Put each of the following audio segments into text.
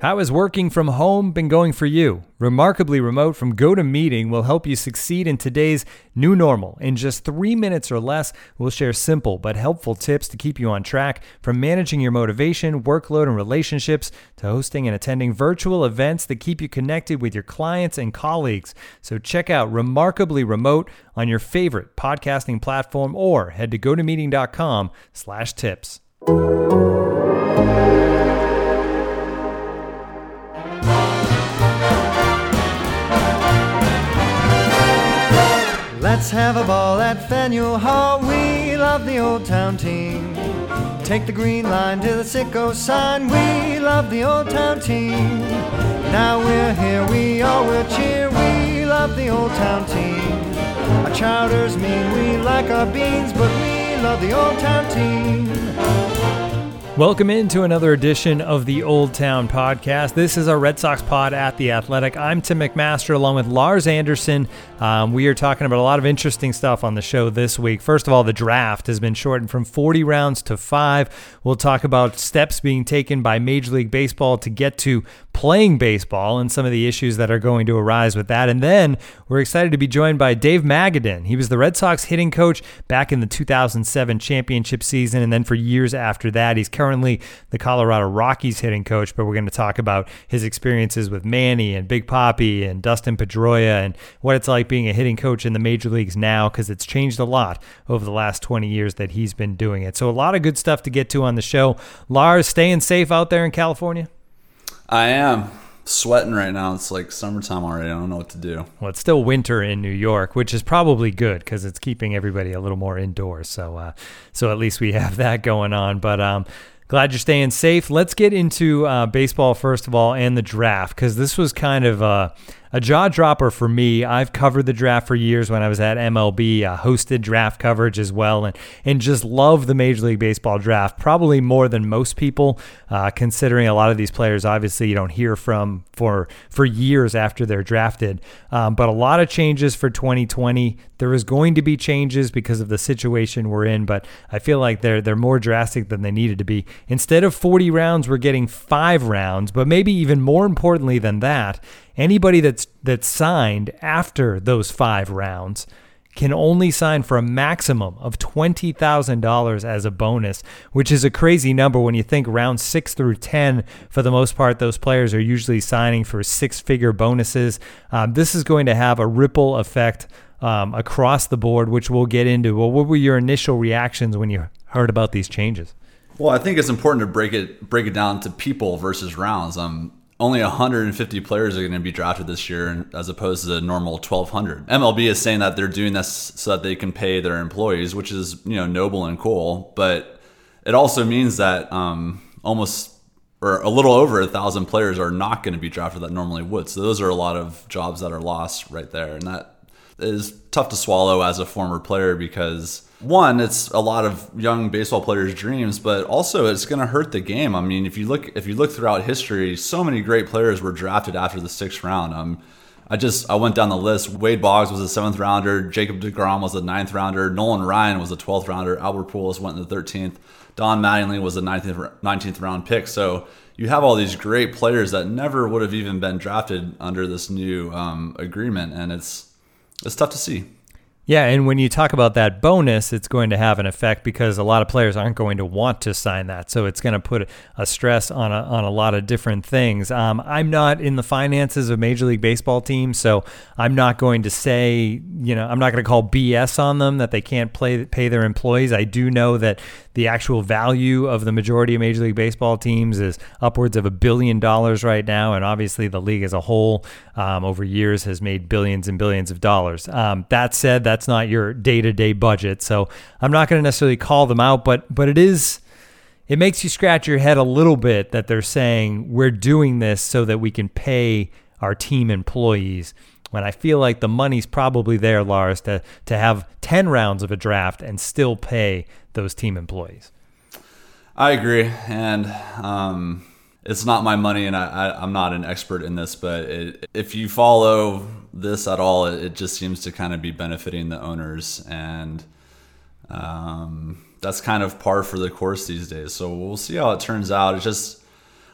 How has working from home been going for you? Remarkably Remote from GoToMeeting will help you succeed in today's new normal. In just three minutes or less, we'll share simple but helpful tips to keep you on track from managing your motivation, workload, and relationships to hosting and attending virtual events that keep you connected with your clients and colleagues. So check out Remarkably Remote on your favorite podcasting platform or head to gotomeeting.com slash tips. Let's have a ball at Faneuil Hall. We love the old town team. Take the green line to the Citgo sign. We love the old town team. Now we're here, we all will cheer. We love the old town team. Our chowders mean we like our beans, but we love the old town team. Welcome into another edition of the Old Town Podcast. This is our Red Sox pod at The Athletic. I'm Tim McMaster along with Lars Anderson. Um, we are talking about a lot of interesting stuff on the show this week. First of all, the draft has been shortened from 40 rounds to five. We'll talk about steps being taken by Major League Baseball to get to playing baseball and some of the issues that are going to arise with that. And then we're excited to be joined by Dave Magadan. He was the Red Sox hitting coach back in the 2007 championship season. And then for years after that, he's currently the Colorado Rockies hitting coach. But we're going to talk about his experiences with Manny and Big Papi and Dustin Pedroia and what it's like being a hitting coach in the major leagues now because it's changed a lot over the last 20 years that he's been doing it. So a lot of good stuff to get to on the show. Lars, staying safe out there in California? I am sweating right now. It's like summertime already. I don't know what to do. Well, it's still winter in New York, which is probably good because it's keeping everybody a little more indoors. So, uh, so at least we have that going on. But um, glad you're staying safe. Let's get into uh, baseball first of all and the draft because this was kind of. Uh, a jaw dropper for me. I've covered the draft for years when I was at MLB, uh, hosted draft coverage as well, and and just love the Major League Baseball draft probably more than most people, uh, considering a lot of these players obviously you don't hear from for for years after they're drafted. Um, but a lot of changes for 2020. There is going to be changes because of the situation we're in, but I feel like they're they're more drastic than they needed to be. Instead of 40 rounds, we're getting five rounds, but maybe even more importantly than that Anybody that's that's signed after those five rounds can only sign for a maximum of $20,000 as a bonus, which is a crazy number when you think round six through 10, for the most part, those players are usually signing for six figure bonuses. Um, this is going to have a ripple effect um, across the board, which we'll get into. Well, what were your initial reactions when you heard about these changes? Well, I think it's important to break it break it down to people versus rounds. Um, only 150 players are going to be drafted this year as opposed to the normal 1200 mlb is saying that they're doing this so that they can pay their employees which is you know noble and cool but it also means that um, almost or a little over a thousand players are not going to be drafted that normally would. So those are a lot of jobs that are lost right there and that is tough to swallow as a former player because one, it's a lot of young baseball players' dreams, but also it's going to hurt the game. I mean, if you look if you look throughout history, so many great players were drafted after the sixth round. Um, I just I went down the list. Wade Boggs was a seventh rounder. Jacob Degrom was a ninth rounder. Nolan Ryan was a twelfth rounder. Albert Pujols went in the thirteenth. Don Mattingly was a 19th, 19th round pick. So you have all these great players that never would have even been drafted under this new um, agreement, and it's it's tough to see. Yeah, and when you talk about that bonus, it's going to have an effect because a lot of players aren't going to want to sign that. So it's going to put a stress on a, on a lot of different things. Um, I'm not in the finances of Major League Baseball teams, so I'm not going to say, you know, I'm not going to call BS on them that they can't play, pay their employees. I do know that the actual value of the majority of Major League Baseball teams is upwards of a billion dollars right now, and obviously the league as a whole um, over years has made billions and billions of dollars. Um, that said, that's not your day-to-day budget, so I'm not going to necessarily call them out, but but it is it makes you scratch your head a little bit that they're saying we're doing this so that we can pay our team employees when I feel like the money's probably there, Lars, to, to have 10 rounds of a draft and still pay those team employees. I agree. And um, it's not my money, and I, am not an expert in this, but it, if you follow this at all, it, it, just seems to kind of be benefiting the owners. And um, that's kind of par for the course these days. So we'll see how it turns out. It's just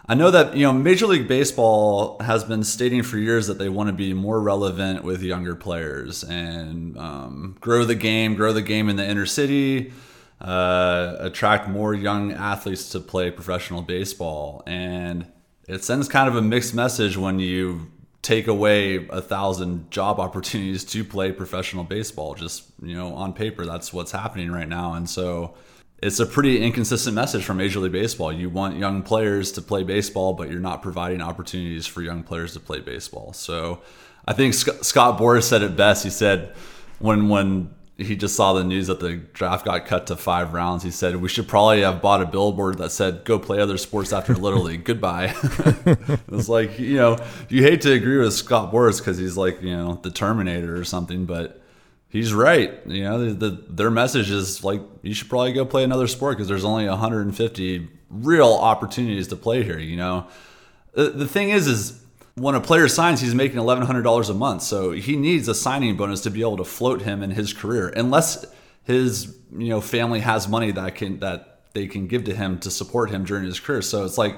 I know that you know Major League Baseball has been stating for years that they want to be more relevant with younger players and um, grow the game, grow the game in the inner city, uh, attract more young athletes to play professional baseball. And it sends kind of a mixed message when you take away a thousand job opportunities to play professional baseball. Just you know, on paper, that's what's happening right now, and so it's a pretty inconsistent message from Major League Baseball. You want young players to play baseball, but you're not providing opportunities for young players to play baseball. So I think Scott Boras said it best. He said when when he just saw the news that the draft got cut to five rounds, he said we should probably have bought a billboard that said "Go play other sports after Little League. Goodbye." it's like you know you hate to agree with Scott Boras because he's like you know the Terminator or something, but he's right. You know, the, the, their message is like you should probably go play another sport because there's only 150 real opportunities to play here. You know, the, the thing is, is when a player signs, he's making $1,100 a month, so he needs a signing bonus to be able to float him in his career, unless his you know family has money that can that they can give to him to support him during his career. So it's like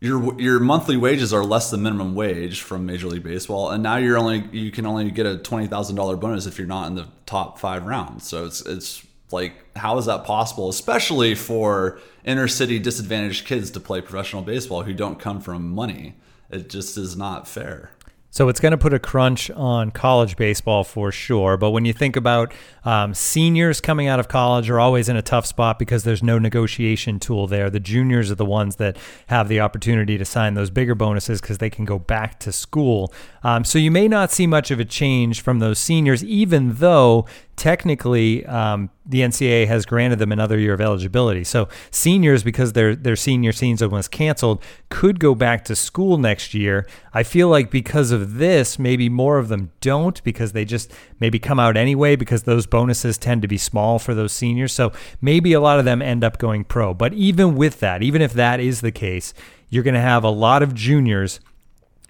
your your monthly wages are less than minimum wage from Major League Baseball, and now you're only you can only get a twenty thousand dollar bonus if you're not in the top five rounds. So it's it's like how is that possible, especially for inner city disadvantaged kids to play professional baseball who don't come from money? It just is not fair. So it's going to put a crunch on college baseball for sure. But when you think about um, seniors coming out of college, are always in a tough spot because there's no negotiation tool there. The juniors are the ones that have the opportunity to sign those bigger bonuses because they can go back to school. Um, so you may not see much of a change from those seniors, even though technically um, the NCAA has granted them another year of eligibility. So seniors, because their their senior season was canceled, could go back to school next year. I feel like because of this, maybe more of them don't because they just maybe come out anyway because those bonuses tend to be small for those seniors. So maybe a lot of them end up going pro. But even with that, even if that is the case, you're going to have a lot of juniors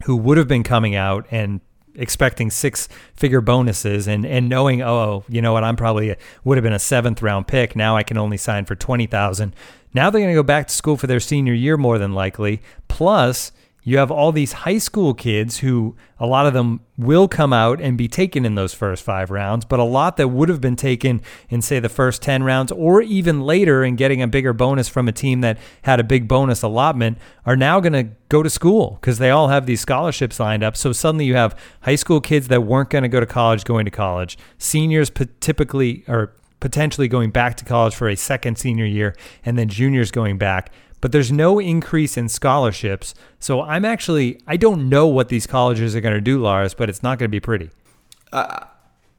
who would have been coming out and expecting six figure bonuses and and knowing oh, oh you know what? I'm probably would have been a seventh round pick. Now I can only sign for 20,000 now they're going to go back to school for their senior year more than likely. Plus you have all these high school kids who a lot of them will come out and be taken in those first five rounds, but a lot that would have been taken in, say, the first 10 rounds or even later and getting a bigger bonus from a team that had a big bonus allotment are now going to go to school because they all have these scholarships lined up. So suddenly you have high school kids that weren't going to go to college going to college, seniors typically or potentially going back to college for a second senior year, and then juniors going back but there's no increase in scholarships. So I'm actually, I don't know what these colleges are going to do, Lars, but it's not going to be pretty. Uh,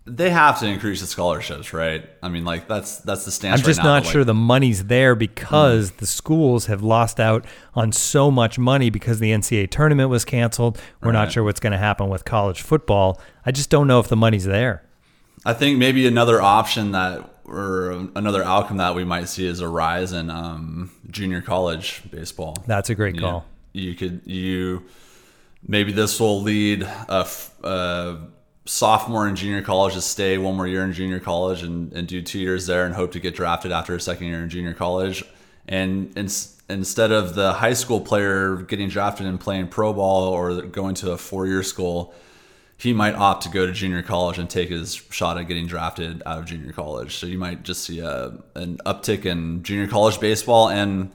they have to increase the scholarships, right? I mean, like that's that's the stance. I'm just right not sure the money's there because mm. the schools have lost out on so much money because the NCAA tournament was canceled. We're right. not sure what's going to happen with college football. I just don't know if the money's there. I think maybe another option that or another outcome that we might see is a rise in um, junior college baseball. That's a great call. You, you could you maybe this will lead a, a, sophomore in junior college to stay one more year in junior college and, and do two years there and hope to get drafted after a second year in junior college. And, and instead of the high school player getting drafted and playing pro ball or going to a four year school he might opt to go to junior college and take his shot at getting drafted out of junior college. So you might just see a, an uptick in junior college baseball. And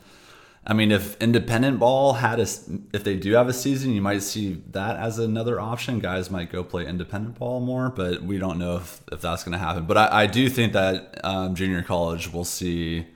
I mean, if independent ball had a, if they do have a season, you might see that as another option. Guys might go play independent ball more, but we don't know if, if that's going to happen. But I, I do think that um, junior college will see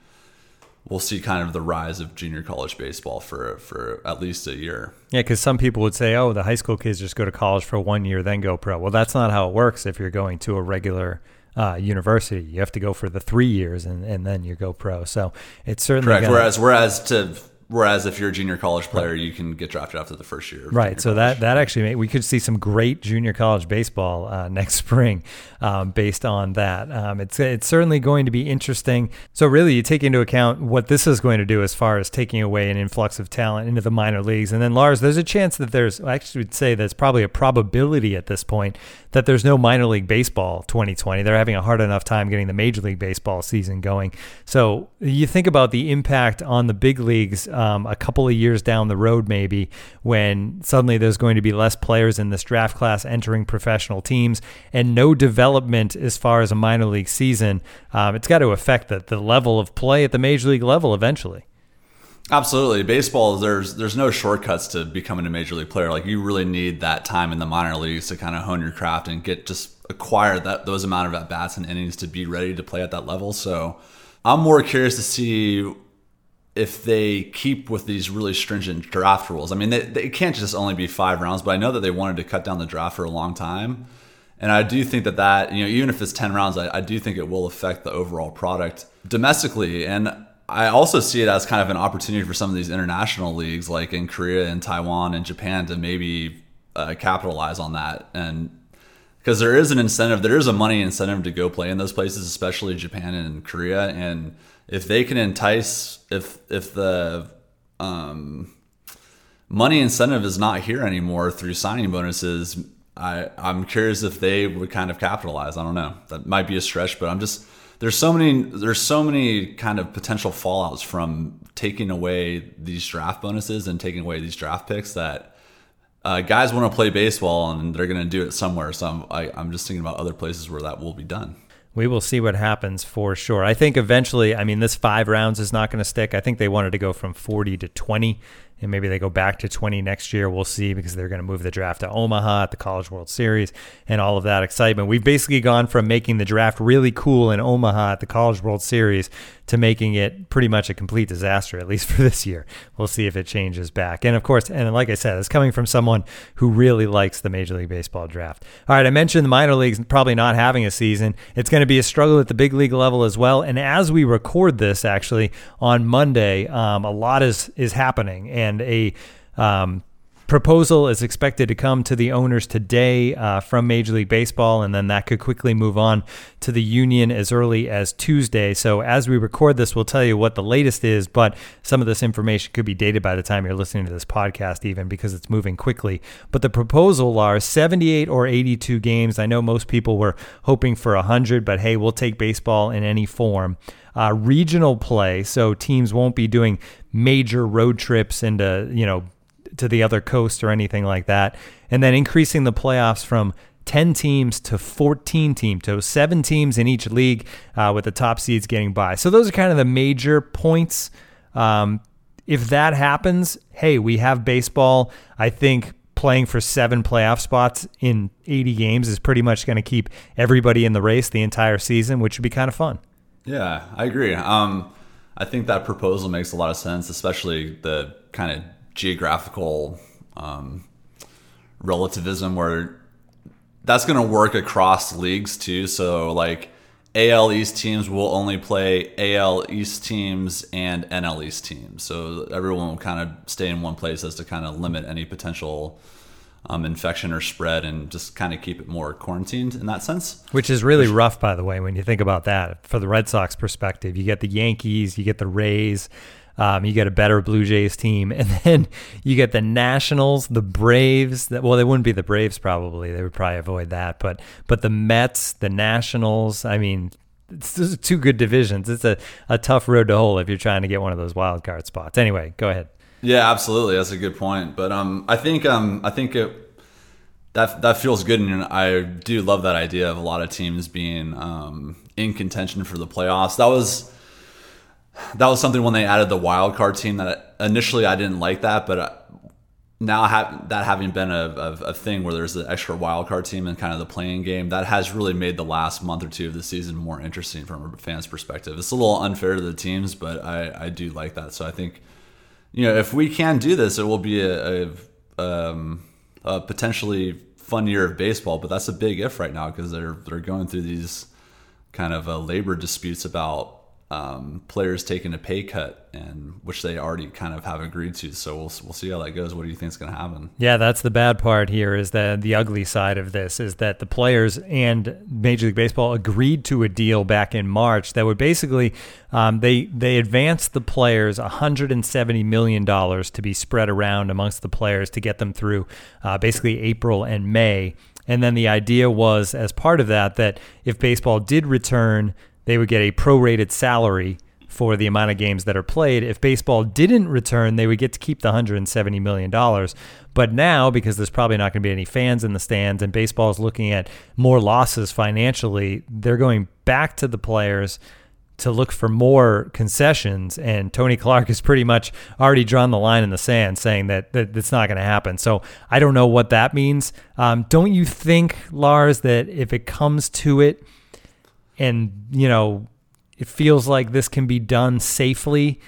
we'll see kind of the rise of junior college baseball for for at least a year. Yeah, because some people would say, "Oh, the high school kids just go to college for one year, then go pro." Well, that's not how it works. If you're going to a regular uh, university, you have to go for the three years, and, and then you go pro. So it's certainly correct. Gonna, whereas whereas to Whereas if you're a junior college player, you can get drafted after the first year. Right. So college. that that actually made, we could see some great junior college baseball uh, next spring, um, based on that. Um, it's it's certainly going to be interesting. So really, you take into account what this is going to do as far as taking away an influx of talent into the minor leagues, and then Lars, there's a chance that there's I actually would say there's probably a probability at this point that there's no minor league baseball 2020. They're having a hard enough time getting the major league baseball season going. So you think about the impact on the big leagues um, a couple of years down the road, maybe when suddenly there's going to be less players in this draft class entering professional teams and no development as far as a minor league season, um, it's got to affect the, the level of play at the major league level eventually. Absolutely. Baseball, there's there's no shortcuts to becoming a major league player. Like you really need that time in the minor leagues to kind of hone your craft and get just acquire that those amount of at bats and innings to be ready to play at that level. So I'm more curious to see if they keep with these really stringent draft rules. I mean, they, they can't just only be five rounds, but I know that they wanted to cut down the draft for a long time. And I do think that that, you know, even if it's 10 rounds, I, I do think it will affect the overall product domestically. And I also see it as kind of an opportunity for some of these international leagues, like in Korea and Taiwan and Japan, to maybe uh, capitalize on that. And because there is an incentive, there is a money incentive to go play in those places, especially Japan and Korea. And if they can entice, if if the um, money incentive is not here anymore through signing bonuses, I I'm curious if they would kind of capitalize. I don't know. That might be a stretch, but I'm just there's so many there's so many kind of potential fallouts from taking away these draft bonuses and taking away these draft picks that uh, guys want to play baseball and they're going to do it somewhere. So I'm I, i am just thinking about other places where that will be done. We will see what happens for sure. I think eventually, I mean, this five rounds is not going to stick. I think they wanted to go from 40 to 20 and maybe they go back to 20 next year. We'll see because they're going to move the draft to Omaha at the College World Series and all of that excitement. We've basically gone from making the draft really cool in Omaha at the College World Series to making it pretty much a complete disaster, at least for this year. We'll see if it changes back. And of course, and like I said, it's coming from someone who really likes the Major League Baseball draft. All right, I mentioned the minor leagues probably not having a season. It's going to be a struggle at the big league level as well. And as we record this, actually on Monday, um, a lot is is happening, and a um, proposal is expected to come to the owners today uh, from Major League Baseball, and then that could quickly move on to the union as early as Tuesday. So, as we record this, we'll tell you what the latest is, but some of this information could be dated by the time you're listening to this podcast, even because it's moving quickly. But the proposal, are 78 or 82 games. I know most people were hoping for 100, but hey, we'll take baseball in any form. Uh, regional play, so teams won't be doing major road trips into, you know, to the other coast or anything like that. And then increasing the playoffs from 10 teams to 14 teams, so seven teams in each league uh, with the top seeds getting by. So those are kind of the major points. Um, if that happens, hey, we have baseball. I think playing for seven playoff spots in 80 games is pretty much going to keep everybody in the race the entire season, which would be kind of fun. Yeah, I agree. Um, I think that proposal makes a lot of sense, especially the kind of geographical um, relativism where that's going to work across leagues too. So like AL East teams will only play AL East teams and NL East teams. So everyone will kind of stay in one place as to kind of limit any potential um, infection or spread and just kind of keep it more quarantined in that sense. Which is really Which, rough, by the way, when you think about that. For the Red Sox perspective, you get the Yankees, you get the Rays, um, you get a better Blue Jays team, and then you get the Nationals, the Braves. That well, they wouldn't be the Braves probably. They would probably avoid that. But but the Mets, the Nationals. I mean, it's two good divisions. It's a, a tough road to hoe if you're trying to get one of those wild card spots. Anyway, go ahead. Yeah, absolutely. That's a good point. But um, I think um, I think it that that feels good, and I do love that idea of a lot of teams being um, in contention for the playoffs. That was that was something when they added the wild card team that initially I didn't like that, but uh, now that having been a, a, a, thing where there's an extra wild card team and kind of the playing game, that has really made the last month or two of the season more interesting from a fan's perspective. It's a little unfair to the teams, but I, I do like that. So I think, you know, if we can do this, it will be a, a, um, a potentially fun year of baseball. But that's a big if right now because they're they're going through these kind of uh, labor disputes about um, players taking a pay cut, and which they already kind of have agreed to. So we'll we'll see how that goes. What do you think is going to happen? Yeah, that's the bad part here. Is that the ugly side of this is that the players and Major League Baseball agreed to a deal back in March that would basically um, they they advanced the players 170 million dollars to be spread around amongst the players to get them through uh, basically April and May. And then the idea was, as part of that, that if baseball did return they would get a prorated salary for the amount of games that are played. If baseball didn't return, they would get to keep the $170 million. But now, because there's probably not going to be any fans in the stands and baseball is looking at more losses financially, they're going back to the players to look for more concessions. And Tony Clark has pretty much already drawn the line in the sand, saying that, that it's not going to happen. So I don't know what that means. Um, don't you think, Lars, that if it comes to it, and you know, it feels like this can be done safely,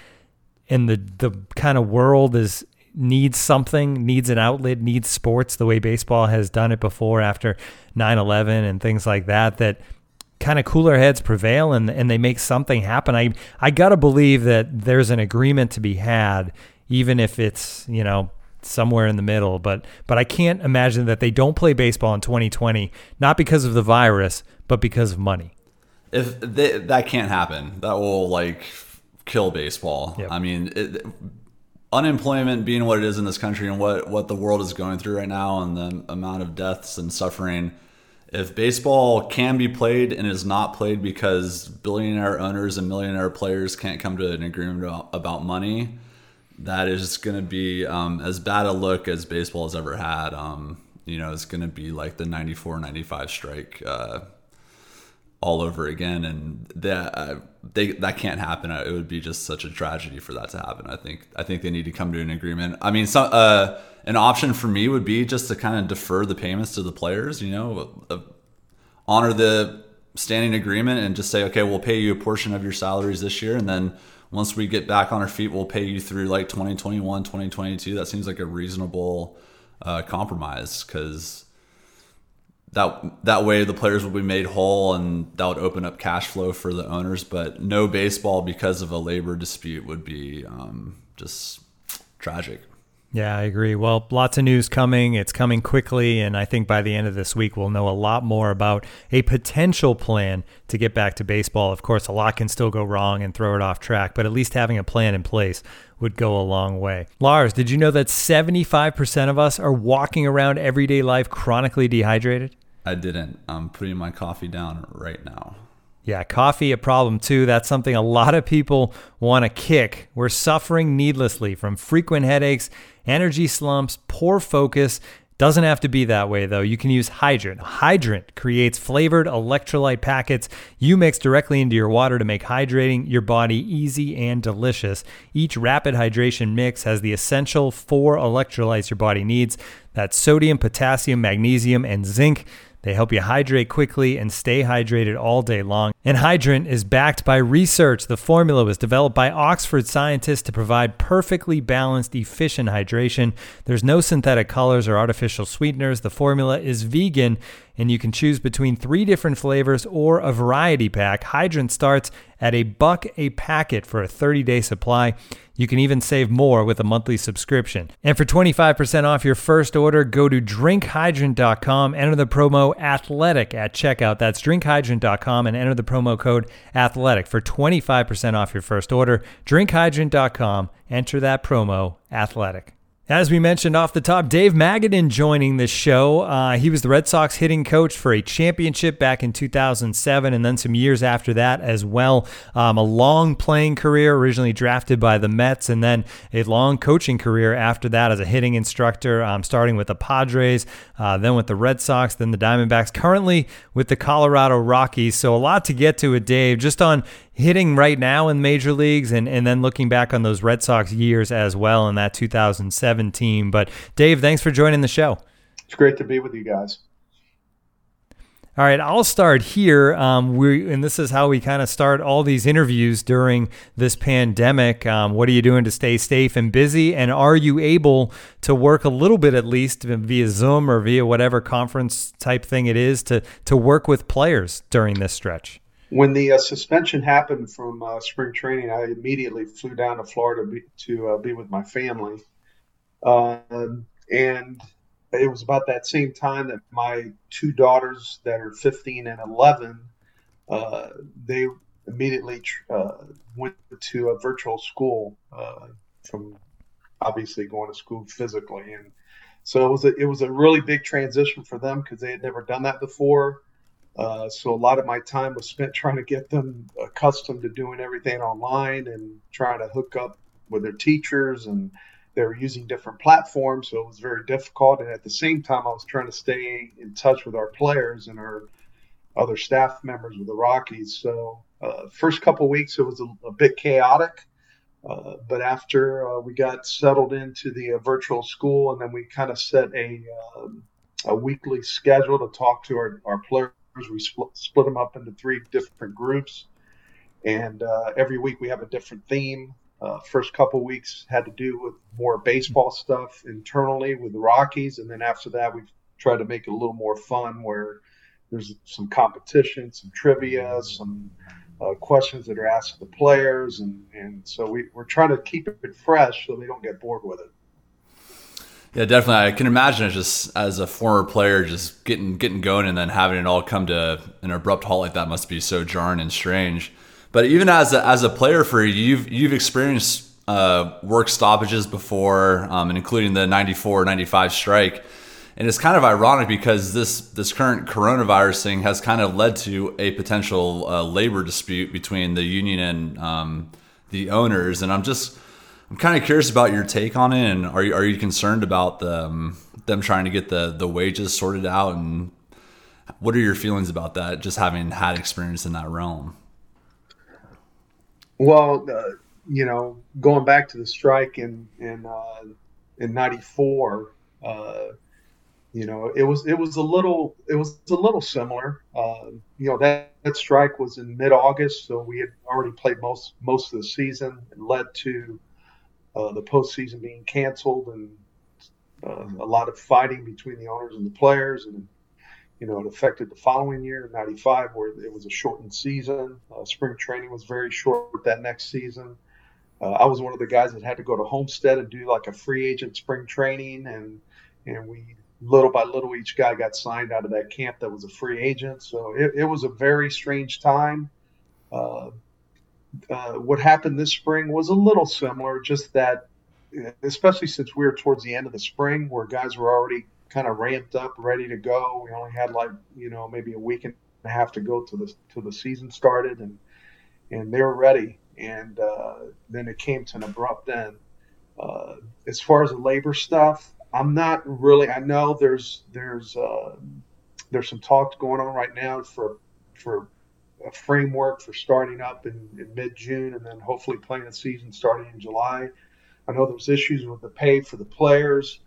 and the the kind of world is needs something, needs an outlet, needs sports the way baseball has done it before after 9/11 and things like that that kind of cooler heads prevail and and they make something happen. I I got to believe that there's an agreement to be had even if it's, you know, somewhere in the middle, but but I can't imagine that they don't play baseball in 2020 not because of the virus, but because of money. If they, that can't happen, that will like kill baseball. Yep. I mean, it, unemployment being what it is in this country and what what the world is going through right now and the amount of deaths and suffering if baseball can be played and is not played because billionaire owners and millionaire players can't come to an agreement about, money that is going to be um, as bad a look as baseball has ever had um, you know it's going to be like the 94 95 strike uh, all over again, and that uh, they that can't happen. It would be just such a tragedy for that to happen. I think I think they need to come to an agreement. I mean, some uh, an option for me would be just to kind of defer the payments to the players. You know, uh, honor the standing agreement and just say, okay, we'll pay you a portion of your salaries this year, and then once we get back on our feet, we'll pay you through like 2021, 2022. That seems like a reasonable uh, compromise because that that way the players would be made whole and that would open up cash flow for the owners. But no baseball because of a labor dispute would be um, just tragic. Yeah, I agree. Well, lots of news coming. It's coming quickly. And I think by the end of this week, we'll know a lot more about a potential plan to get back to baseball. Of course, a lot can still go wrong and throw it off track, but at least having a plan in place would go a long way. Lars, did you know that 75% of us are walking around everyday life chronically dehydrated? I didn't. I'm putting my coffee down right now. Yeah, coffee a problem too. That's something a lot of people want to kick. We're suffering needlessly from frequent headaches, energy slumps, poor focus. Doesn't have to be that way though. You can use Hydrant. Hydrant creates flavored electrolyte packets you mix directly into your water to make hydrating your body easy and delicious. Each rapid hydration mix has the essential four electrolytes your body needs. That's sodium, potassium, magnesium, and zinc. They help you hydrate quickly and stay hydrated all day long. And Hydrant is backed by research. The formula was developed by Oxford scientists to provide perfectly balanced, efficient hydration. There's no synthetic colors or artificial sweeteners. The formula is vegan and you can choose between three different flavors or a variety pack. Hydrant starts at a buck a packet for a 30-day supply. You can even save more with a monthly subscription. And for 25% off your first order, go to drinkhydrant.com, enter the promo athletic at checkout. That's drinkhydrant.com and enter the promo code athletic for 25% off your first order. drinkhydrant.com, enter that promo athletic. As we mentioned off the top, Dave Magadan joining the show. Uh, he was the Red Sox hitting coach for a championship back in 2007 and then some years after that as well. Um, a long playing career, originally drafted by the Mets, and then a long coaching career after that as a hitting instructor, um, starting with the Padres, uh, then with the Red Sox, then the Diamondbacks, currently with the Colorado Rockies. So a lot to get to with Dave, just on hitting right now in major leagues and, and then looking back on those Red Sox years as well in that 2017. But Dave, thanks for joining the show. It's great to be with you guys. All right, I'll start here. Um, we and this is how we kind of start all these interviews during this pandemic. Um, what are you doing to stay safe and busy? And are you able to work a little bit at least via Zoom or via whatever conference type thing it is to to work with players during this stretch? When the uh, suspension happened from uh, spring training, I immediately flew down to Florida be, to uh, be with my family. Um, and it was about that same time that my two daughters, that are 15 and 11, uh, they immediately uh, went to a virtual school uh, from obviously going to school physically. And so it was a, it was a really big transition for them because they had never done that before Uh, so a lot of my time was spent trying to get them accustomed to doing everything online and trying to hook up with their teachers and they were using different platforms so it was very difficult. And at the same time i was trying to stay in touch with our players and our other staff members with the rockies. So uh, first couple weeks it was a, a bit chaotic uh, but after uh, we got settled into the uh, virtual school and then we kind of set a, um, a weekly schedule to talk to our, our players we split, split them up into three different groups. And uh, every week we have a different theme. Uh, first couple weeks had to do with more baseball stuff internally with the Rockies, and then after that, we've tried to make it a little more fun, where there's some competition, some trivia, some uh, questions that are asked the players, and and so we, we're trying to keep it fresh so they don't get bored with it. Yeah, definitely. I can imagine it just as a former player, just getting getting going and then having it all come to an abrupt halt like that must be so jarring and strange. But even as a, as a player for you, you've you've experienced uh, work stoppages before, um, and including the 94, 95 strike. And it's kind of ironic because this this current coronavirus thing has kind of led to a potential uh, labor dispute between the union and um, the owners. And I'm just I'm kind of curious about your take on it. And are you are you concerned about them them trying to get the the wages sorted out? And what are your feelings about that? Just having had experience in that realm. Well, uh, you know, going back to the strike in in uh, in '94, uh, you know, it was it was a little it was a little similar. Uh, you know, that, that strike was in mid-August, so we had already played most most of the season. and led to uh, the postseason being canceled and uh, a lot of fighting between the owners and the players, and you know, it affected the following year, 95, where it was a shortened season. Uh, spring training was very short that next season. Uh, I was one of the guys that had to go to Homestead and do like a free agent spring training, and and we little by little each guy got signed out of that camp that was a free agent. So it, it was a very strange time. Uh, uh, what happened this spring was a little similar, just that, especially since we were towards the end of the spring, where guys were already kind of ramped up, ready to go. We only had like you know maybe a week and a half to go to the to the season started, and and they were ready. And uh, then it came to an abrupt end. Uh, as far as the labor stuff, I'm not really. I know there's there's uh, there's some talks going on right now for for a framework for starting up in, in mid June and then hopefully playing the season starting in July. I know there's issues with the pay for the players.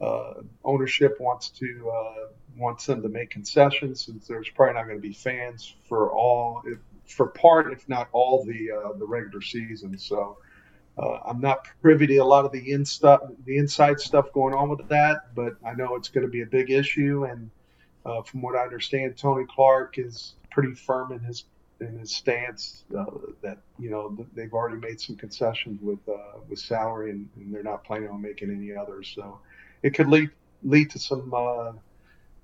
Uh, ownership wants to uh, wants them to make concessions since there's probably not going to be fans for all for part if not all the uh, the regular season. So uh, I'm not privy to a lot of the the inside stuff going on with that but I know it's going to be a big issue. And uh, from what I understand Tony Clark is pretty firm in his in his stance uh, that you know they've already made some concessions with with salary and, and they're not planning on making any others so it could lead lead to some uh,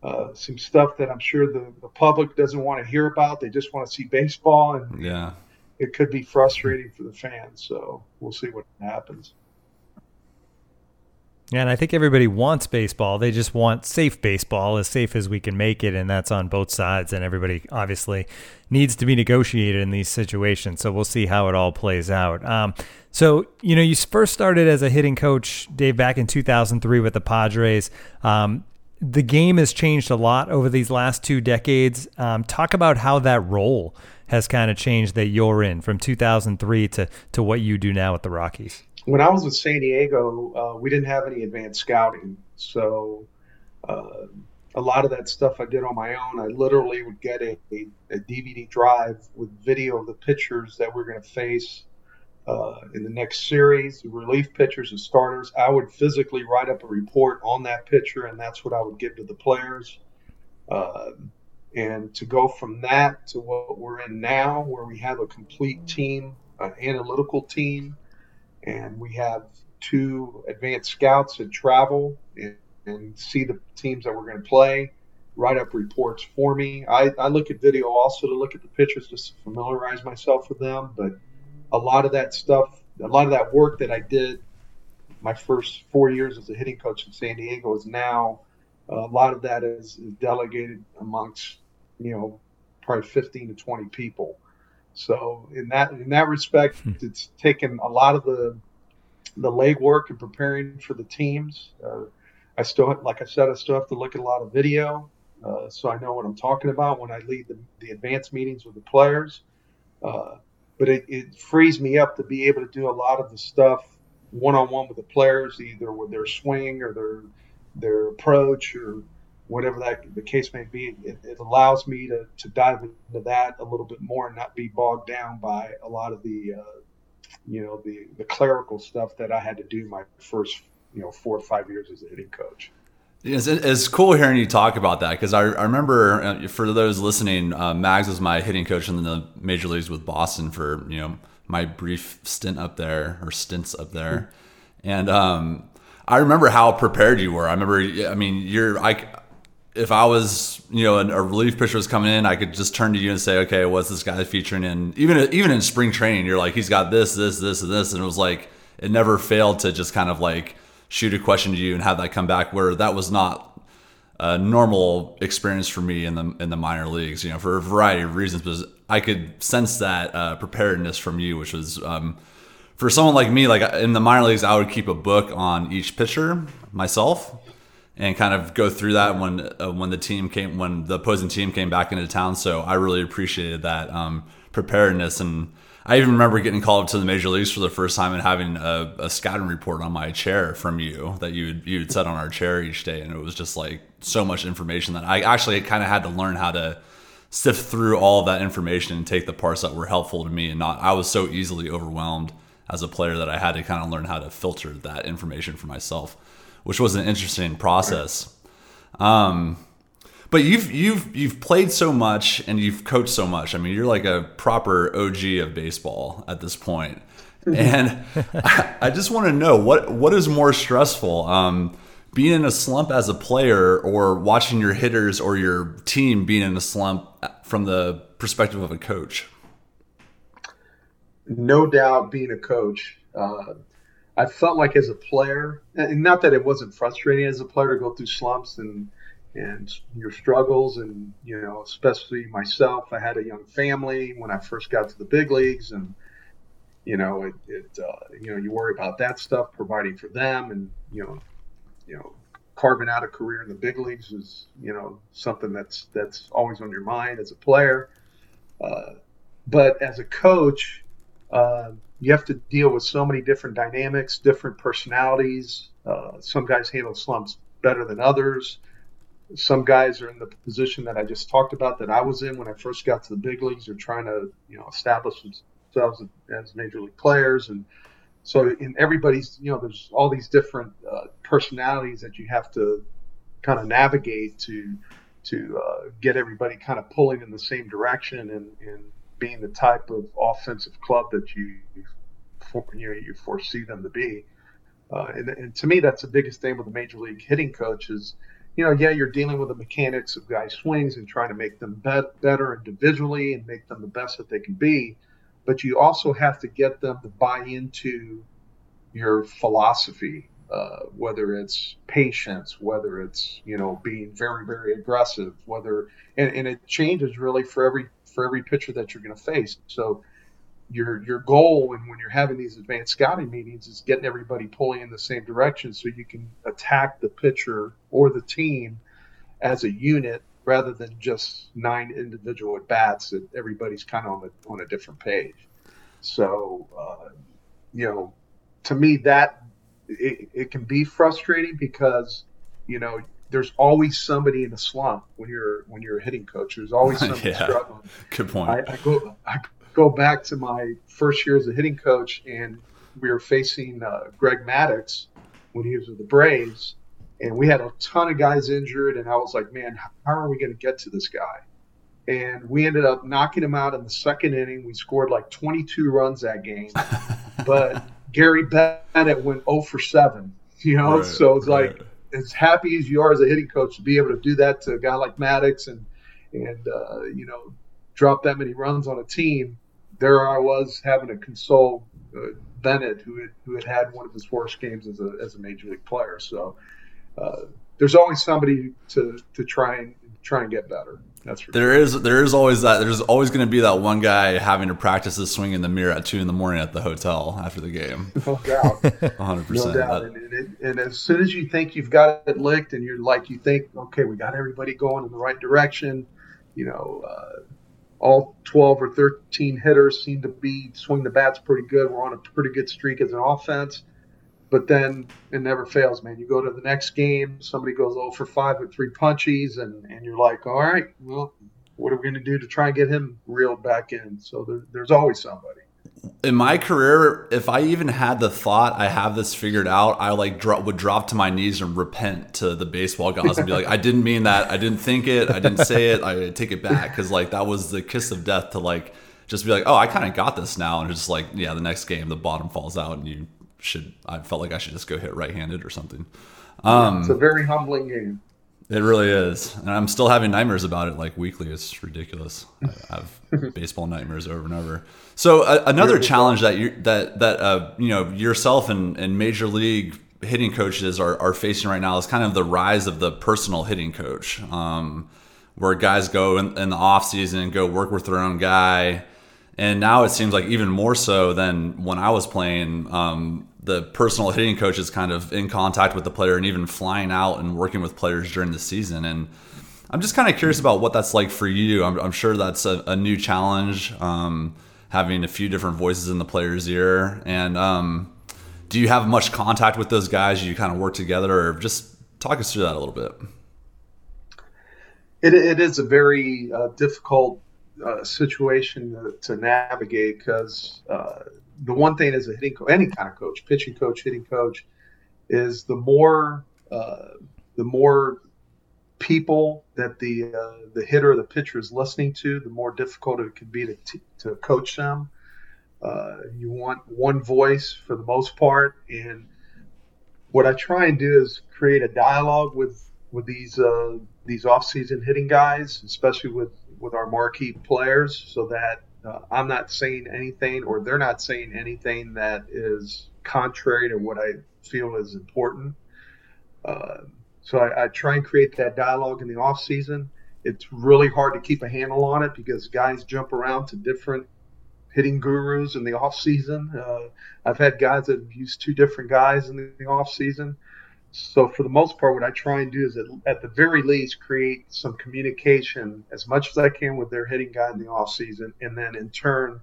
uh, some stuff that I'm sure the, the public doesn't want to hear about. They just want to see baseball, and yeah, it could be frustrating for the fans. So we'll see what happens. And I think everybody wants baseball. They just want safe baseball, as safe as we can make it, and that's on both sides. And everybody obviously needs to be negotiated in these situations. So we'll see how it all plays out. Um, so you know, you first started as a hitting coach, Dave, back in 2003 with the Padres. Um, the game has changed a lot over these last two decades. Um, talk about how that role has kind of changed that you're in from 2003 to to what you do now with the Rockies when I was with San Diego, uh, we didn't have any advanced scouting, so uh, a lot of that stuff I did on my own. I literally would get a, a, a DVD drive with video of the pitchers that we're going to face uh, in the next series, relief pitchers and starters. I would physically write up a report on that pitcher, and that's what I would give to the players. Uh, and to go from that to what we're in now, where we have a complete team, an analytical team and we have two advanced scouts that travel and, and see the teams that we're going to play, write up reports for me. I, I look at video also to look at the pitchers just to familiarize myself with them, but a lot of that stuff, a lot of that work that I did my first four years as a hitting coach in San Diego is now a lot of that is, is delegated amongst you know, probably 15 to 20 people. So in that in that respect, hmm. it's taken a lot of the the legwork and preparing for the teams. Uh, I still, like I said, I still have to look at a lot of video, uh, so I know what I'm talking about when I lead the, the advanced meetings with the players. Uh, but it, it, frees me up to be able to do a lot of the stuff one on one with the players, either with their swing or their their approach or whatever that the case may be. It, it allows me to, to dive into that a little bit more and not be bogged down by a lot of the uh, you know the the clerical stuff that I had to do my first you know four or five years as a hitting coach. It's, it's cool hearing you talk about that because I, I remember uh, for those listening, uh, Mags was my hitting coach in the major leagues with Boston for you know my brief stint up there or stints up there, and um, I remember how prepared you were. I remember, I mean, you're I if I was, you know, a relief pitcher was coming in, I could just turn to you and say, okay, what's this guy featuring in? Even even in spring training, you're like, he's got this, this, this, and this, and it was like it never failed to just kind of like shoot a question to you and have that come back. Where that was not a normal experience for me in the in the minor leagues, you know, for a variety of reasons. Because I could sense that uh, preparedness from you, which was. Um, for someone like me, like in the minor leagues, I would keep a book on each pitcher myself, and kind of go through that when uh, when the team came when the opposing team came back into town. So I really appreciated that um, preparedness, and I even remember getting called up to the major leagues for the first time and having a, a scouting report on my chair from you that you you would set on our chair each day, and it was just like so much information that I actually kind of had to learn how to sift through all that information and take the parts that were helpful to me and not I was so easily overwhelmed as a player that I had to kind of learn how to filter that information for myself which was an interesting process. Um, but you've you've you've played so much and you've coached so much. I mean, you're like a proper OG of baseball at this point. And I, I, just want to know what what is more stressful, um, being in a slump as a player, or watching your hitters or your team being in a slump from the perspective of a coach. No doubt, being a coach. Uh, I felt like as a player, and not that it wasn't frustrating as a player to go through slumps and and your struggles, and you know, especially myself. I had a young family when I first got to the big leagues, and you know, it, it uh, you know, you worry about that stuff, providing for them, and you know, you know, carving out a career in the big leagues is you know something that's that's always on your mind as a player. Uh, but as a coach, uh, you have to deal with so many different dynamics, different personalities. Uh, some guys handle slumps better than others. Some guys are in the position that I just talked about that I was in when I first got to the big leagues. They're trying to, you know, establish themselves as major league players, and so in everybody's, you know, there's all these different uh, personalities that you have to kind of navigate to to uh, get everybody kind of pulling in the same direction and, and being the type of offensive club that you you know you foresee them to be. Uh, and, and, to me, that's the biggest thing with a major league hitting coach is, you know, yeah, you're dealing with the mechanics of guys' swings and trying to make them bet- better individually and make them the best that they can be, but you also have to get them to buy into your philosophy, uh, whether it's patience, whether it's you know being very very aggressive, whether and, and it changes really for every for every pitcher that you're going to face. So your your goal when, when you're having these advanced scouting meetings is getting everybody pulling in the same direction so you can attack the pitcher or the team as a unit rather than just nine individual at bats that everybody's kind of on a, on a different page. So, uh, you know, to me that it, it can be frustrating because, you know, there's always somebody in a slump when you're when you're a hitting coach. There's always somebody yeah. struggling. Good point. I, I, go I go back to my first year as a hitting coach, and we were facing uh, Greg Maddux when he was with the Braves, and we had a ton of guys injured, and I was like, man, how are we going to get to this guy? And we ended up knocking him out in the second inning. We scored like 22 runs that game, but Gary Bennett went 0 for 7. You know, right, so it's right. like as happy as you are as a hitting coach to be able to do that to a guy like Maddux and and uh, you know drop that many runs on a team, there I was having to console uh, Bennett, who had who had had one of his worst games as a as a major league player. So uh, there's always somebody to to try and try and get better. That's for there is there is always that there's always going to be that one guy having to practice his swing in the mirror at two in the morning at the hotel after the game. No doubt, hundred percent. no doubt. And, and, and, as soon as you think you've got it licked, and you're like you think, okay, we got everybody going in the right direction, you know. Uh, all 12 or 13 hitters seem to be swing the bats pretty good. We're on a pretty good streak as an offense. But then it never fails, man. You go to the next game, somebody goes 0 for 5 with three punchies, and, and you're like, all right, well, what are we going to do to try and get him reeled back in? So there, there's always somebody. In my career, if I even had the thought I have this figured out, I like would drop to my knees and repent to the baseball gods and be like, I didn't mean that. I didn't think it. I didn't say it. I take it back because like that was the kiss of death to like just be like, oh, I kind of got this now, and just like yeah, the next game the bottom falls out and you should I felt like I should just go hit right handed or something. Um, it's a very humbling game. It really is, and I'm still having nightmares about it like weekly. It's ridiculous. I have baseball nightmares over and over. So uh, another challenge that you that that uh, you know yourself and, and major league hitting coaches are, are facing right now is kind of the rise of the personal hitting coach, um, where guys go in, in the off season and go work with their own guy, and now it seems like even more so than when I was playing. Um, the personal hitting coach is kind of in contact with the player and even flying out and working with players during the season. And I'm just kind of curious about what that's like for you. I'm, I'm sure that's a, a new challenge, um, having a few different voices in the player's ear. And um, do you have much contact with those guys? You kind of work together, or just talk us through that a little bit. It, it is a very uh, difficult uh, situation to, to navigate because uh, the one thing as a hitting any kind of coach, pitching coach, hitting coach, is the more uh, the more people that the uh, the hitter or the pitcher is listening to, the more difficult it can be to, t- to coach them. Uh, you want one voice for the most part, and what I try and do is create a dialogue with with these uh, these off season hitting guys, especially with with our marquee players, so that uh, I'm not saying anything, or they're not saying anything that is contrary to what I feel is important. Uh, so I, I, try and create that dialogue in the off season. It's really hard to keep a handle on it because guys jump around to different hitting gurus in the off season. Uh, I've had guys that have used two different guys in the, the off season. So for the most part, what I try and do is at, at, the very least create some communication as much as I can with their hitting guy in the off season, and then in turn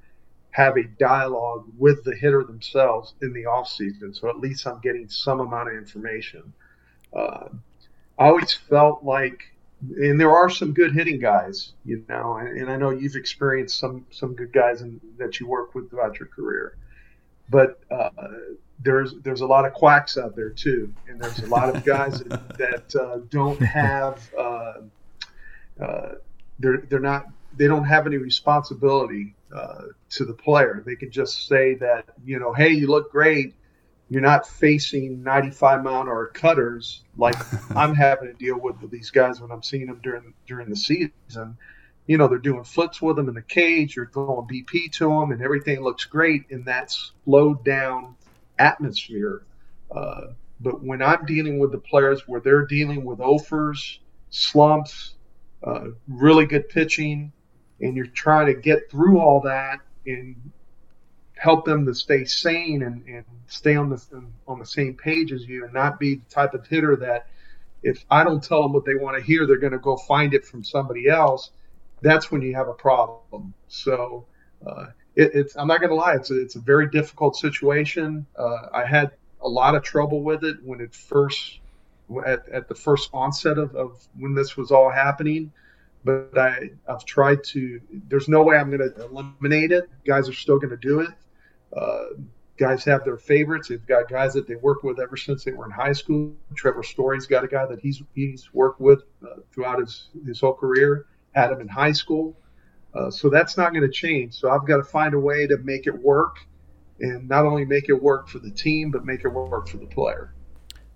have a dialogue with the hitter themselves in the off season. So at least I'm getting some amount of information. Uh, I always felt like, and there are some good hitting guys, you know, and, and I know you've experienced some some good guys in, that you work with throughout your career, but uh, there's there's a lot of quacks out there too, and there's a lot of guys that, that uh, don't have uh, uh, they're they're not they don't have any responsibility uh, to the player. They can just say that you know, hey, you look great. You're not facing 95 mile an hour cutters like I'm having to deal with with these guys when I'm seeing them during during the season. You know, they're doing flips with them in the cage. You're throwing BP to them, and everything looks great. And that's slowed down atmosphere. Uh, but when I'm dealing with the players where they're dealing with offers, slumps, uh, really good pitching, and you're trying to get through all that and help them to stay sane and, and stay on the on the same page as you, and not be the type of hitter that if I don't tell them what they want to hear, they're going to go find it from somebody else. That's when you have a problem. So uh, it, it's I'm not going to lie, it's a, it's a very difficult situation. Uh, I had a lot of trouble with it when it first at, at the first onset of, of when this was all happening. But I, I've tried to. There's no way I'm going to eliminate it. Guys are still going to do it. Uh, guys have their favorites. They've got guys that they work with ever since they were in high school. Trevor Story's got a guy that he's he's worked with uh, throughout his his whole career. Had him in high school. Uh, so that's not going to change. So I've got to find a way to make it work and not only make it work for the team, but make it work for the player.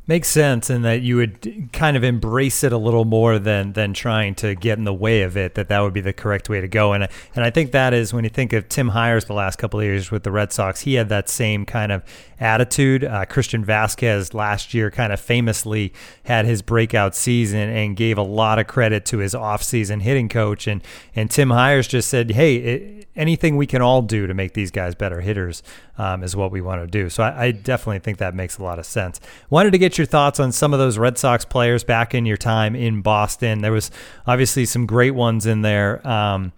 Makes sense, and that you would kind of embrace it a little more than than trying to get in the way of it. That that would be the correct way to go, and and I think that is when you think of Tim Hyers the last couple of years with the Red Sox, he had that same kind of attitude. Uh, Christian Vázquez last year kind of famously had his breakout season and gave a lot of credit to his offseason hitting coach, and and Tim Hyers just said, hey. It, anything we can all do to make these guys better hitters um, is what we want to do. So I, I, definitely think that makes a lot of sense. Wanted to get your thoughts on some of those Red Sox players back in your time in Boston. There was obviously some great ones in there. Um,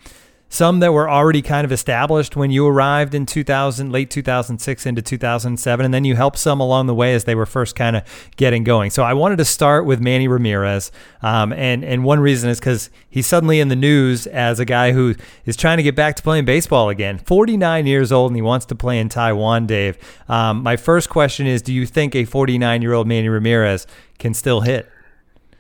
some that were already kind of established when you arrived in 2000, late 2006 into 2007, and then you helped some along the way as they were first kind of getting going. So I wanted to start with Manny Ramirez, um, and and one reason is because he's suddenly in the news as a guy who is trying to get back to playing baseball again. 49 years old, and he wants to play in Taiwan. Dave, um, my first question is: Do you think a 49 year old Manny Ramirez can still hit?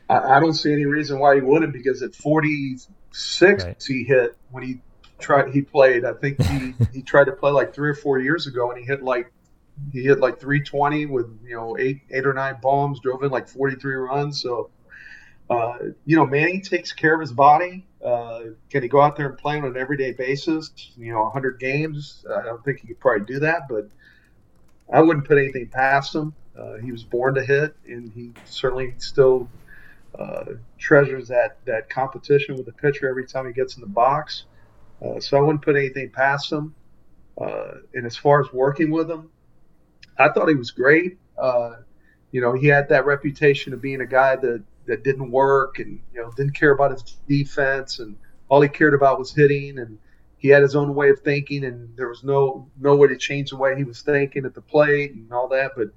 I, don't see any reason why he wouldn't, because at 40 six right. he hit when he tried he played. I think he he tried to play like three or four years ago, and he hit like he hit like 320 with you know eight eight or nine bombs, drove in like 43 runs. So uh, you know, Manny takes care of his body. Uh, can he go out there and play on an everyday basis? You know, 100 games. I don't think he could probably do that, but I wouldn't put anything past him. Uh, he was born to hit, and he certainly still uh, treasures that that competition with the pitcher every time he gets in the box. Uh, so I wouldn't put anything past him. Uh, and as far as working with him, I thought he was great. Uh, you know, he had that reputation of being a guy that that didn't work and you know didn't care about his defense and all he cared about was hitting and he had his own way of thinking and there was no no way to change the way he was thinking at the plate and all that but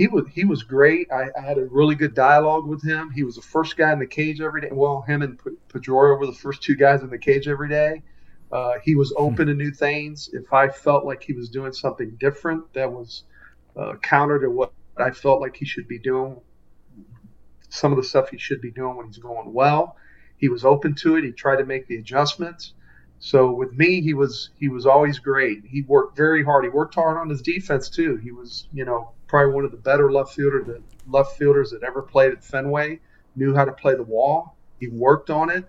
he was he was great. I, I, had a really good dialogue with him. He was the first guy in the cage every day. Well, him and Pedroia were the first two guys in the cage every day. Uh, he was hmm. open to new things. If I felt like he was doing something different that was uh, counter to what I felt like he should be doing, some of the stuff he should be doing when he's going well, he was open to it. He tried to make the adjustments. So with me, he was he was always great. He worked very hard. He worked hard on his defense too. He was you know probably one of the better left fielder that left fielders that ever played at Fenway. Knew how to play the wall. He worked on it.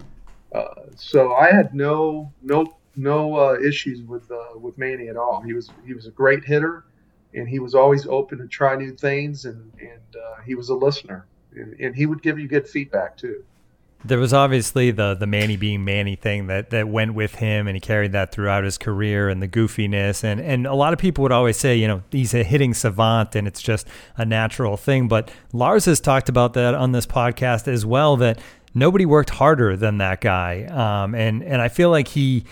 Uh, so I had no no no uh, issues with uh, with Manny at all. He was he was a great hitter, and he was always open to try new things, and and uh, he was a listener, and, and he would give you good feedback too. There was obviously the the Manny being Manny thing that, that went with him, and he carried that throughout his career, and the goofiness, and and a lot of people would always say, you know, he's a hitting savant, and it's just a natural thing. But Lars has talked about that on this podcast as well. That nobody worked harder than that guy, um, and and I feel like he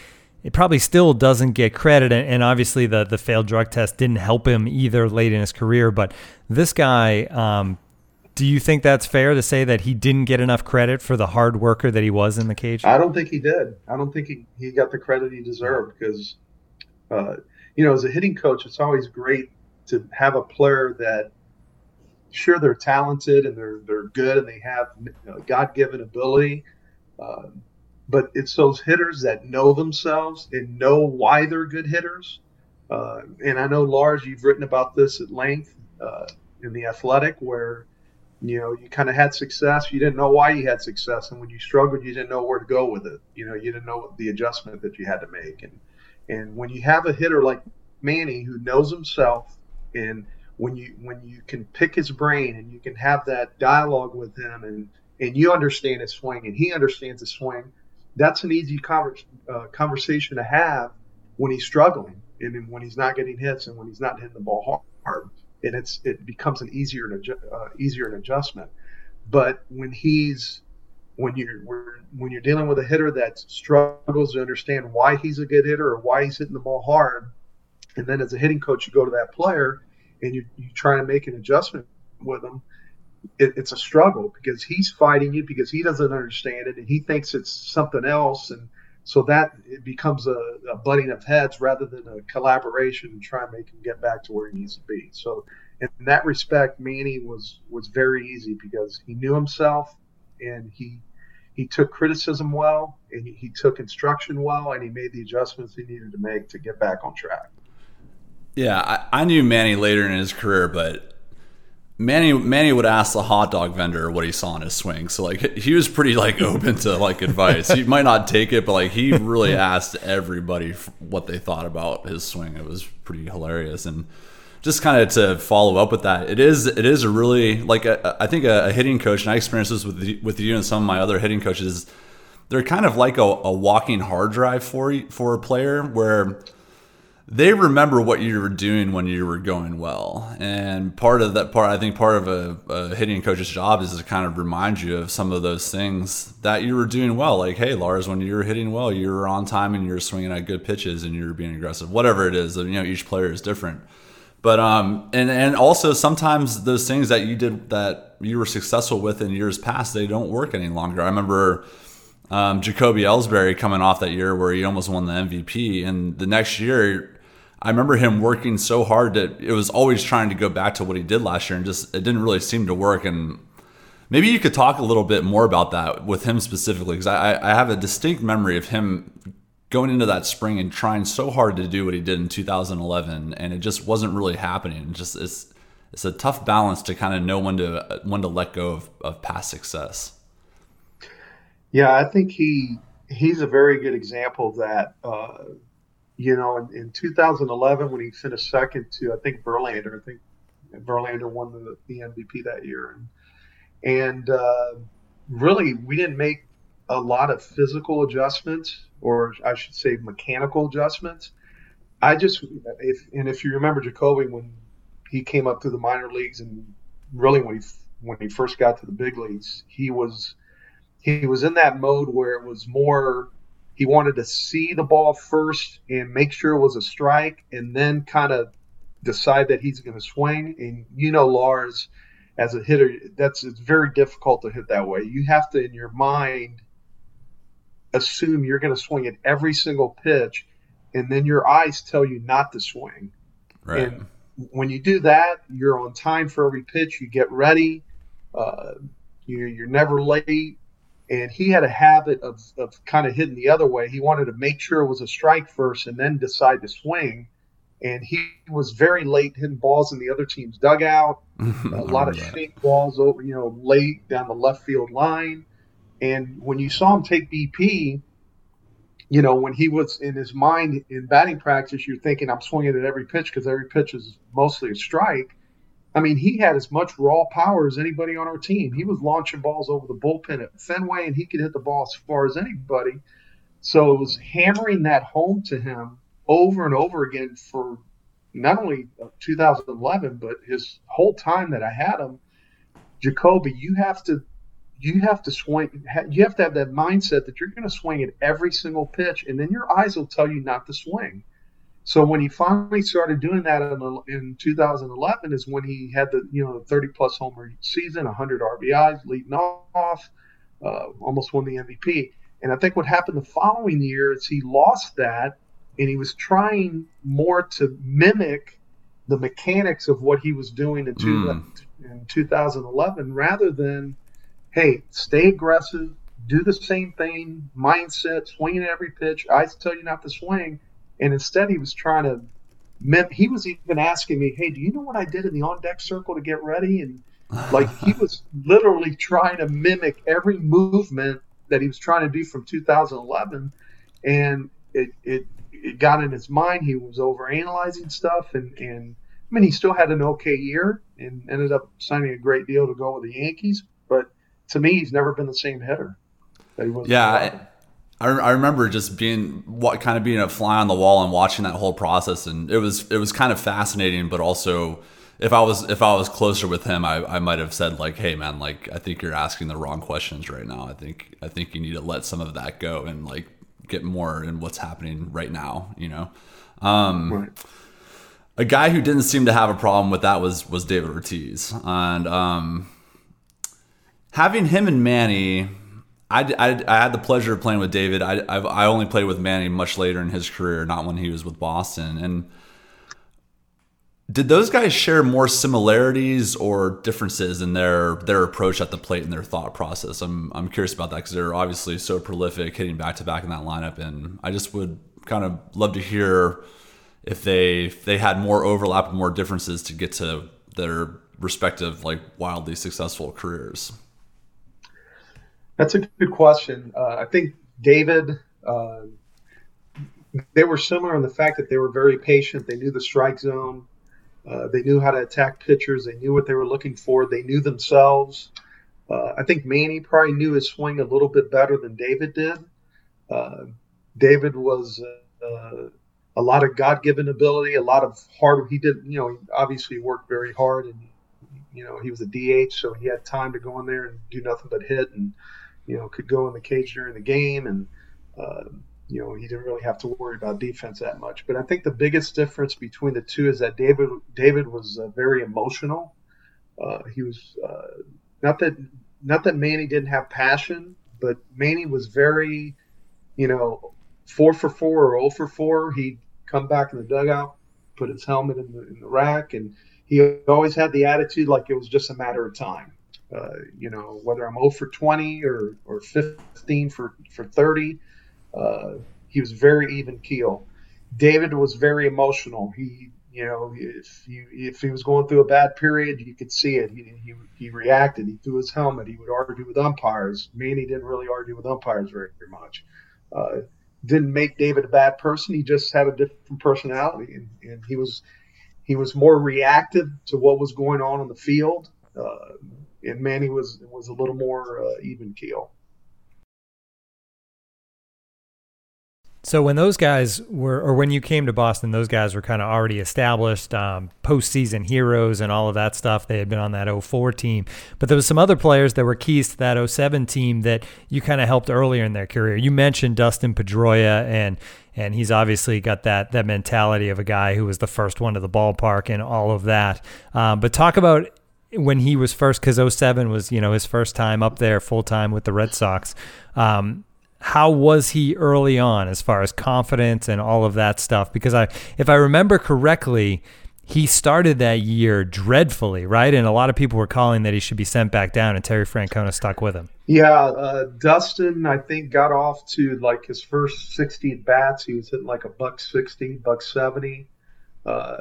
it probably still doesn't get credit. And, obviously, the the failed drug test didn't help him either late in his career. But this guy um, do you think that's fair to say that he didn't get enough credit for the hard worker that he was in the cage? I don't think he did. I don't think he, he got the credit he deserved because, uh, you know, as a hitting coach, it's always great to have a player that, sure, they're talented and they're they're good and they have you know, God given ability, uh, but it's those hitters that know themselves and know why they're good hitters. Uh, and I know Lars, you've written about this at length uh, in the Athletic, where you know, you kind of had success. You didn't know why you had success, and when you struggled, you didn't know where to go with it. You know, you didn't know the adjustment that you had to make. And and when you have a hitter like Manny who knows himself, and when you when you can pick his brain and you can have that dialogue with him, and and you understand his swing and he understands his swing, that's an easy uh, conversation to have when he's struggling and when he's not getting hits and when he's not hitting the ball hard and it's it becomes an easier uh, easier an adjustment. But when he's when you're when you're dealing with a hitter that struggles to understand why he's a good hitter or why he's hitting the ball hard, and then as a hitting coach you go to that player and you you try to make an adjustment with him, it, it's a struggle because he's fighting you because he doesn't understand it and he thinks it's something else and so that it becomes a, a, butting of heads rather than a collaboration and try and make him get back to where he needs to be. So in that respect, Manny was was very easy because he knew himself and he he took criticism well and he, he took instruction well and he made the adjustments he needed to make to get back on track. Yeah, I, I knew Manny later in his career, but Manny Manny would ask the hot dog vendor what he saw in his swing. So like he was pretty like open to like advice. He might not take it, but like he really asked everybody what they thought about his swing. It was pretty hilarious and just kind of to follow up with that, it is it is a really like a, I think a, a, hitting coach, and I experienced this with the, with you and some of my other hitting coaches. They're kind of like a, a walking hard drive for for a player where they remember what you were doing when you were going well. And part of that part, I think part of a, a, hitting coach's job is to kind of remind you of some of those things that you were doing well. Like, hey, Lars, when you were hitting well, you were on time and you were swinging at good pitches and you were being aggressive. Whatever it is, you know, each player is different. But um, and and also sometimes those things that you did that you were successful with in years past, they don't work any longer. I remember um, Jacoby Ellsbury coming off that year where he almost won the MVP, and the next year I remember him working so hard that it was always trying to go back to what he did last year, and just it didn't really seem to work. And maybe you could talk a little bit more about that with him specifically, because I, I have a distinct memory of him going into that spring and trying so hard to do what he did in 2011, and it just wasn't really happening. It just it's it's a tough balance to kind of know when to when to let go of, of past success. Yeah, I think he he's a very good example of that. Uh, you know, in, in 2011 when he finished second to I think Verlander, I think Verlander won the, the MVP that year, and and uh, really we didn't make a lot of physical adjustments, or I should say mechanical adjustments. I just if and if you remember Jacoby when he came up through the minor leagues and really when he when he first got to the big leagues, he was he was in that mode where it was more he wanted to see the ball first and make sure it was a strike, and then kind of decide that he's going to swing. And you know, Lars, as a hitter, that's it's very difficult to hit that way. You have to, in your mind, assume you're going to swing at every single pitch, and then your eyes tell you not to swing. Right. And when you do that, you're on time for every pitch. You get ready. Uh, you're, you're never late and he had a habit of, of kind of hitting the other way. He wanted to make sure it was a strike first and then decide to swing. And he was very late hitting balls in the other team's dugout, a lot of shank balls over, you know, late down the left field line. And when you saw him take BP, you know, when he was in his mind in batting practice, you're thinking, I'm swinging at every pitch because every pitch is mostly a strike. I mean, he had as much raw power as anybody on our team. He was launching balls over the bullpen at Fenway, and he could hit the ball as far as anybody. So it was hammering that home to him over and over again for not only uh, 2011, but his whole time that I had him. Jacoby, you have to you have to swing you have to have that mindset that you're going to swing at every single pitch and then your eyes will tell you not to swing so when he finally started doing that in, in 2011 is when he had the you know the 30 plus homer season, 100 RBIs leading off, uh, almost won the MVP. And I think what happened the following year is he lost that, and he was trying more to mimic the mechanics of what he was doing in, two, mm. in 2011 rather than, hey, stay aggressive, do the same thing, mindset, swing swinging every pitch. I tell you not to swing and instead, he was trying to. He was even asking me, "Hey, do you know what I did in the on deck circle to get ready?" And like he was literally trying to mimic every movement that he was trying to do from 2011, and it it, it got in his mind. He was over analyzing stuff, and and I mean, he still had an okay year and ended up signing a great deal to go with the Yankees. But to me, he's never been the same hitter that he was. Yeah, I, I remember just being what kind of being a fly on the wall and watching that whole process, and it was it was kind of fascinating, but also if I was if I was closer with him, I, I might have said like, "Hey, man, like I think you're asking the wrong questions right now. I think I think you need to let some of that go and like get more in what's happening right now." You know, um, right. a guy who didn't seem to have a problem with that was was David Ortiz, and um, having him and Manny I, I, I, had the pleasure of playing with David. I, I've, I only played with Manny much later in his career, not when he was with Boston. And did those guys share more similarities or differences in their their approach at the plate and their thought process? I'm I'm curious about that because they're obviously so prolific, hitting back to back in that lineup, and I just would kind of love to hear if they if they had more overlap and more differences to get to their respective like wildly successful careers? That's a good question. Uh, I think David, uh, they were similar in the fact that they were very patient. They knew the strike zone. Uh, they knew how to attack pitchers. They knew what they were looking for. They knew themselves. Uh, I think Manny probably knew his swing a little bit better than David did. Uh, David was uh, a lot of God-given ability, a lot of hard. He did, you know, he obviously worked very hard, and you know he was a DH, so he had time to go in there and do nothing but hit and you know, could go in the cage during the game, and uh, you know, he didn't really have to worry about defense that much. But I think the biggest difference between the two is that David David was uh, very emotional. Uh, he was uh, not that not that Manny didn't have passion, but Manny was very, you know, four for four or zero oh for four. He'd come back in the dugout, put his helmet in the, in the rack, and he always had the attitude like it was just a matter of time. Uh, you know, whether I'm 0 for 20 or, or 15 for, for 30, uh, he was very even keel. David was very emotional. He, you know, if he, if he was going through a bad period, you could see it. He, he, he reacted. He threw his helmet. He would argue with umpires. Manny didn't really argue with umpires very, very much. Uh, didn't make David a bad person. He just had a different personality, and, and he was he was more reactive to what was going on on the field. Uh, and Manny was was a little more uh, even keel. So when those guys were, or when you came to Boston, those guys were kind of already established um, postseason heroes and all of that stuff. They had been on that 04 team, but there was some other players that were keys to that 07 team that you kind of helped earlier in their career. You mentioned Dustin Pedroia, and and he's obviously got that that mentality of a guy who was the first one to the ballpark and all of that. Um, but talk about when he was first, because 07 was, you know, his first time up there full time with the Red Sox. Um, how was he early on as far as confidence and all of that stuff? Because I, if I remember correctly, he started that year dreadfully, right? And a lot of people were calling that he should be sent back down, and Terry Francona stuck with him. Yeah, uh, Dustin, I think, got off to like his first 60 bats. He was hitting like a buck 60, buck 70. Uh,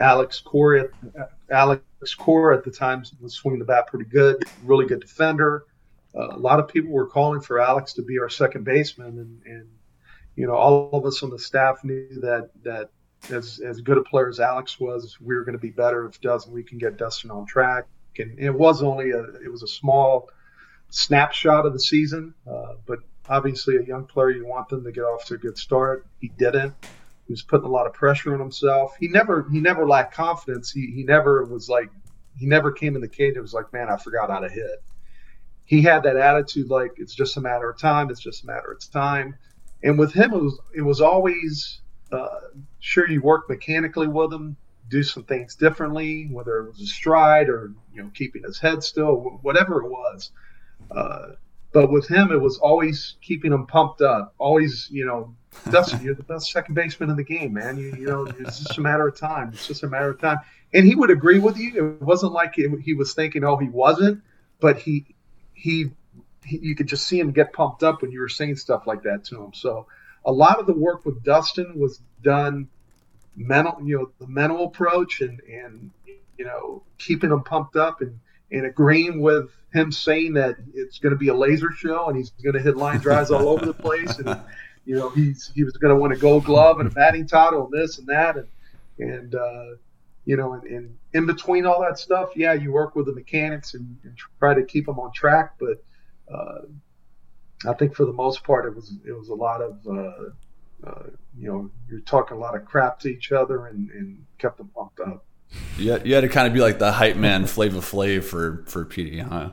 Alex Cora, Alex Cora at the time was swinging the bat pretty good, really good defender. Uh, a lot of people were calling for Alex to be our second baseman, and, and you know all of us on the staff knew that that as as good a player as Alex was, we were going to be better if doesn't we can get Dustin on track. And it was only a it was a small snapshot of the season, uh, but obviously a young player you want them to get off to a good start. He didn't. He was putting a lot of pressure on himself. He never he never lacked confidence. He he never was like he never came in the cage and was like, man, I forgot how to hit. He had that attitude like it's just a matter of time. It's just a matter of time. And with him, it was it was always uh, sure you work mechanically with him, do some things differently, whether it was a stride or you know keeping his head still, whatever it was. Uh, but with him, it was always keeping him pumped up, always you know Dustin, you're the best second baseman in the game, man. You, you know, it's just a matter of time. It's just a matter of time. And he would agree with you. It wasn't like he was thinking, oh, he wasn't, but he, he, he, you could just see him get pumped up when you were saying stuff like that to him. So a lot of the work with Dustin was done mental, you know, the mental approach and, and, you know, keeping him pumped up and, and agreeing with him saying that it's going to be a laser show and he's going to hit line drives all over the place and you know, he's he was going to win a Gold Glove and a batting title and this and that, and and uh, you know, and, and, in between all that stuff, yeah, you work with the mechanics and, and try to keep them on track, but uh, I think for the most part, it was it was a lot of uh, uh, you know, you're talking a lot of crap to each other and, and kept them pumped up. Yeah, you had to kind of be like the hype man, Flavor Flav for for PD, huh?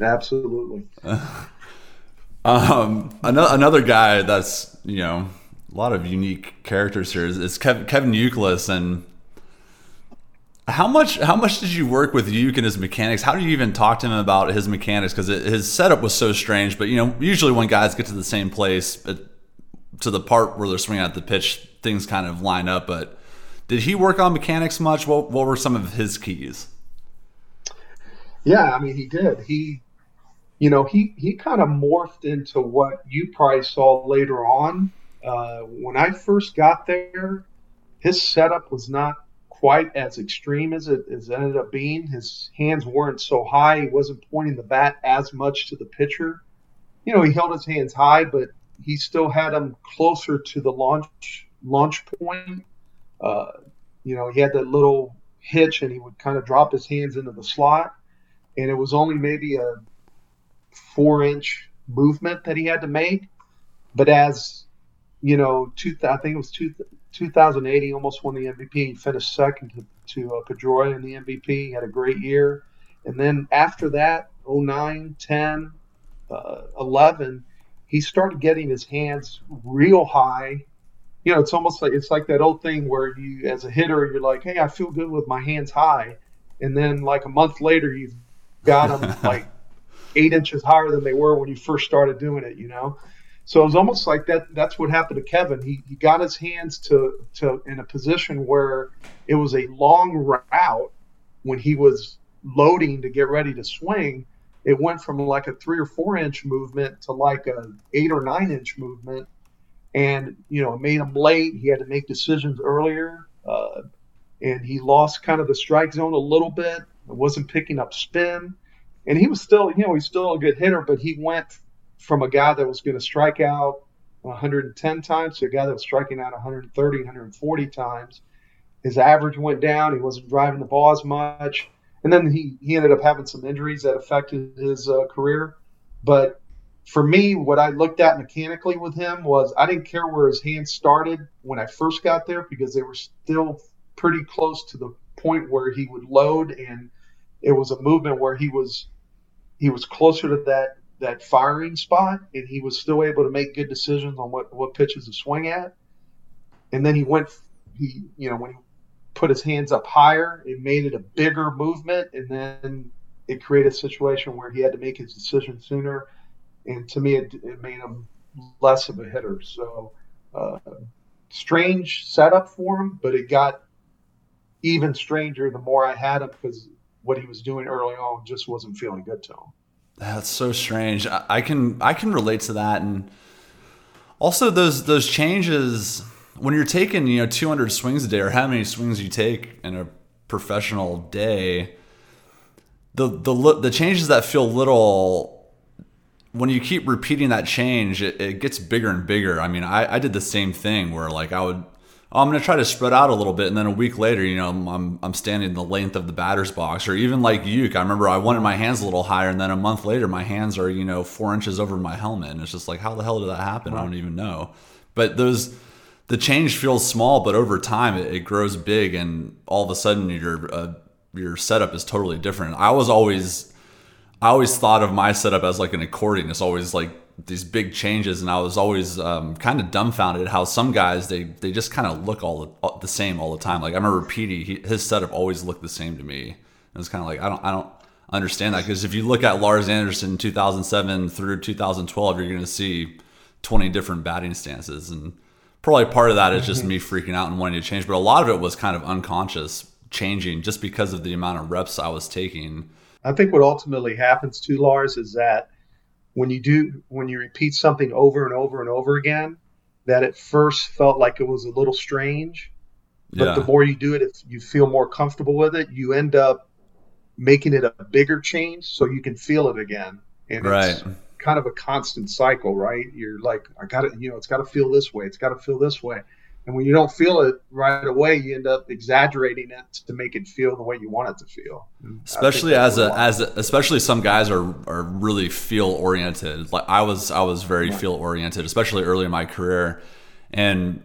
Absolutely. Um, another, another guy that's you know a lot of unique characters here is, is Kevin, Kevin Youkilis and how much how much did you work with Uke and his mechanics? How did you even talk to him about his mechanics? Because his setup was so strange. But you know, usually when guys get to the same place, it, to the part where they're swinging at the pitch, things kind of line up. But did he work on mechanics much? What what were some of his keys? Yeah, I mean, he did. He you know, he, he kind of morphed into what you probably saw later on. Uh, when I first got there, his setup was not quite as extreme as it, as it ended up being. His hands weren't so high. He wasn't pointing the bat as much to the pitcher. You know, he held his hands high, but he still had them closer to the launch launch point. Uh, you know, he had that little hitch, and he would kind of drop his hands into the slot, and it was only maybe a four inch movement that he had to make. But as you know, two, I think it was two, 2008, he almost won the MVP. He finished second to, to uh, Pedroia in the MVP. He had a great year. And then after that, 09, 10, uh, 11, he started getting his hands real high. You know, it's almost like it's like that old thing where you, as a hitter, you're like, "Hey, I feel good with my hands high," and then like a month later, you've got them like eight inches higher than they were when you first started doing it. You know, so it was almost like that. That's what happened to Kevin. He, he got his hands to, to in a position where it was a long route when he was loading to get ready to swing. It went from like a three or four inch movement to like a eight or nine inch movement, and you know it made him late. He had to make decisions earlier, uh, and he lost kind of the strike zone a little bit. It wasn't picking up spin, and he was still you know he's still a good hitter, but he went from a guy that was going to strike out 110 times to a guy that was striking out 130, 140 times. His average went down. He wasn't driving the ball as much. And then he, he ended up having some injuries that affected his uh, career. But for me, what I looked at mechanically with him was I didn't care where his hands started when I first got there because they were still pretty close to the point where he would load and it was a movement where he was he was closer to that that firing spot, and he was still able to make good decisions on what what pitches to swing at. And then he went, he you know when he put his hands up higher, it made it a bigger movement, and then it created a situation where he had to make his decision sooner. And to me, it, it made him less of a hitter. So uh, strange setup for him, but it got even stranger the more I had him because what he was doing early on just wasn't feeling good to him. That's so strange. I, I can I can relate to that, and also those those changes when you're taking you know 200 swings a day or how many swings you take in a professional day. The the the changes that feel little when you keep repeating that change, it, it gets bigger and bigger. I mean, I, I did the same thing where like I would oh, I'm going to try to spread out a little bit. And then a week later, you know, I'm, I'm standing the length of the batter's box. Or even like Uke, I remember I wanted my hands a little higher. And then a month later, my hands are, you know, four inches over my helmet. And it's just like, how the hell did that happen? I don't even know. But those, the change feels small, but over time it, it grows big. And all of a sudden, your, uh, your setup is totally different. I was always, I always thought of my setup as like an accordion. It's always like these big changes, and I was always um, kind of dumbfounded how some guys they they just kind of look all the, the, same all the time. Like I remember Petey, he, his setup always looked the same to me. It was kind of like I don't I don't understand that because if you look at Lars Anderson 2007 through 2012, you're going to see 20 different batting stances, and probably part of that is just me freaking out and wanting to change. But a lot of it was kind of unconscious changing just because of the amount of reps I was taking. I think what ultimately happens to Lars is that when you do when you repeat something over and over and over again that at first felt like it was a little strange but yeah. the more you do it if you feel more comfortable with it you end up making it a bigger change so you can feel it again and right. it's kind of a constant cycle right you're like i got it you know it's got to feel this way it's got to feel this way and when you don't feel it right away, you end up exaggerating it to make it feel the way you want it to feel. Mm. Especially as a as a, especially some guys are are really feel oriented. Like I was I was very yeah. feel oriented, especially early in my career. And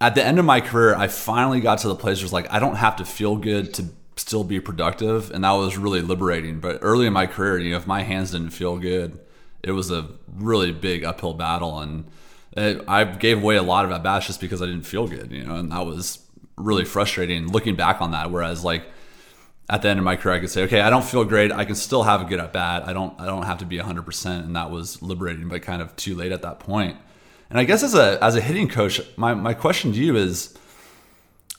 at the end of my career, I finally got to the place where it's like I don't have to feel good to still be productive, and that was really liberating. But early in my career, you know, if my hands didn't feel good, it was a really big uphill battle and I gave away a lot of at bats just because I didn't feel good, you know, and that was really frustrating looking back on that. Whereas like at the end of my career, I could say, okay, I don't feel great. I can still have a good at bat. I don't, I don't have to be hundred percent. And that was liberating, but kind of too late at that point. And I guess as a, as a hitting coach, my, my question to you is,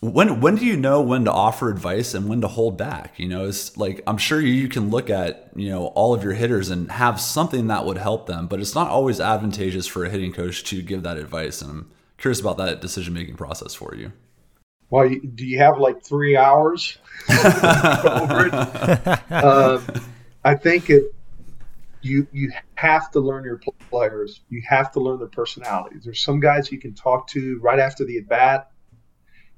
when when do you know when to offer advice and when to hold back you know it's like i'm sure you can look at you know all of your hitters and have something that would help them but it's not always advantageous for a hitting coach to give that advice and i'm curious about that decision making process for you well, do you have like three hours over it? Uh, I think it. You you have to learn your players. You have to learn their personalities. There's some guys you can talk to right after the at bat.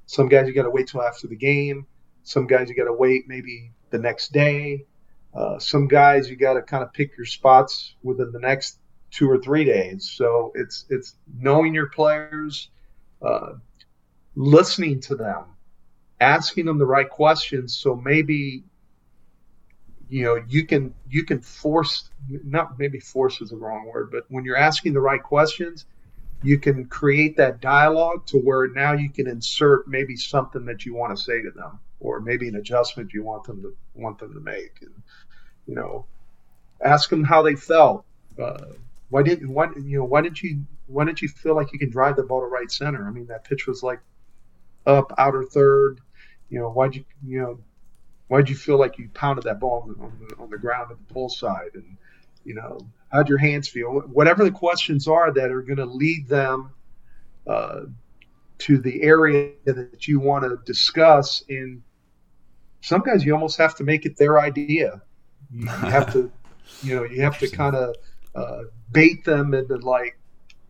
Some guys you got to wait till after the game. Some guys you got to wait maybe the next day. Uh, some guys you got to kind of pick your spots within the next two or three days. So it's it's knowing your players, uh, listening to them, asking them the right questions. So maybe you know you can you can force not maybe force is the wrong word, but when you're asking the right questions, you can create that dialogue to where now you can insert maybe something that you want to say to them or maybe an adjustment you want them to want them to make and you know ask them how they felt uh, why didn't why you know why didn't you why didn't you feel like you can drive the ball to right center? I mean that pitch was like up outer third. You know why'd you you know why'd you feel like you pounded that ball on the, on the, on the ground at the pull side and you know how'd your hands feel? Whatever the questions are that are going to lead them uh, to the area that you want to discuss. And some guys you almost have to make it their idea. You, you have to you know you have to kind of uh, bait them into like,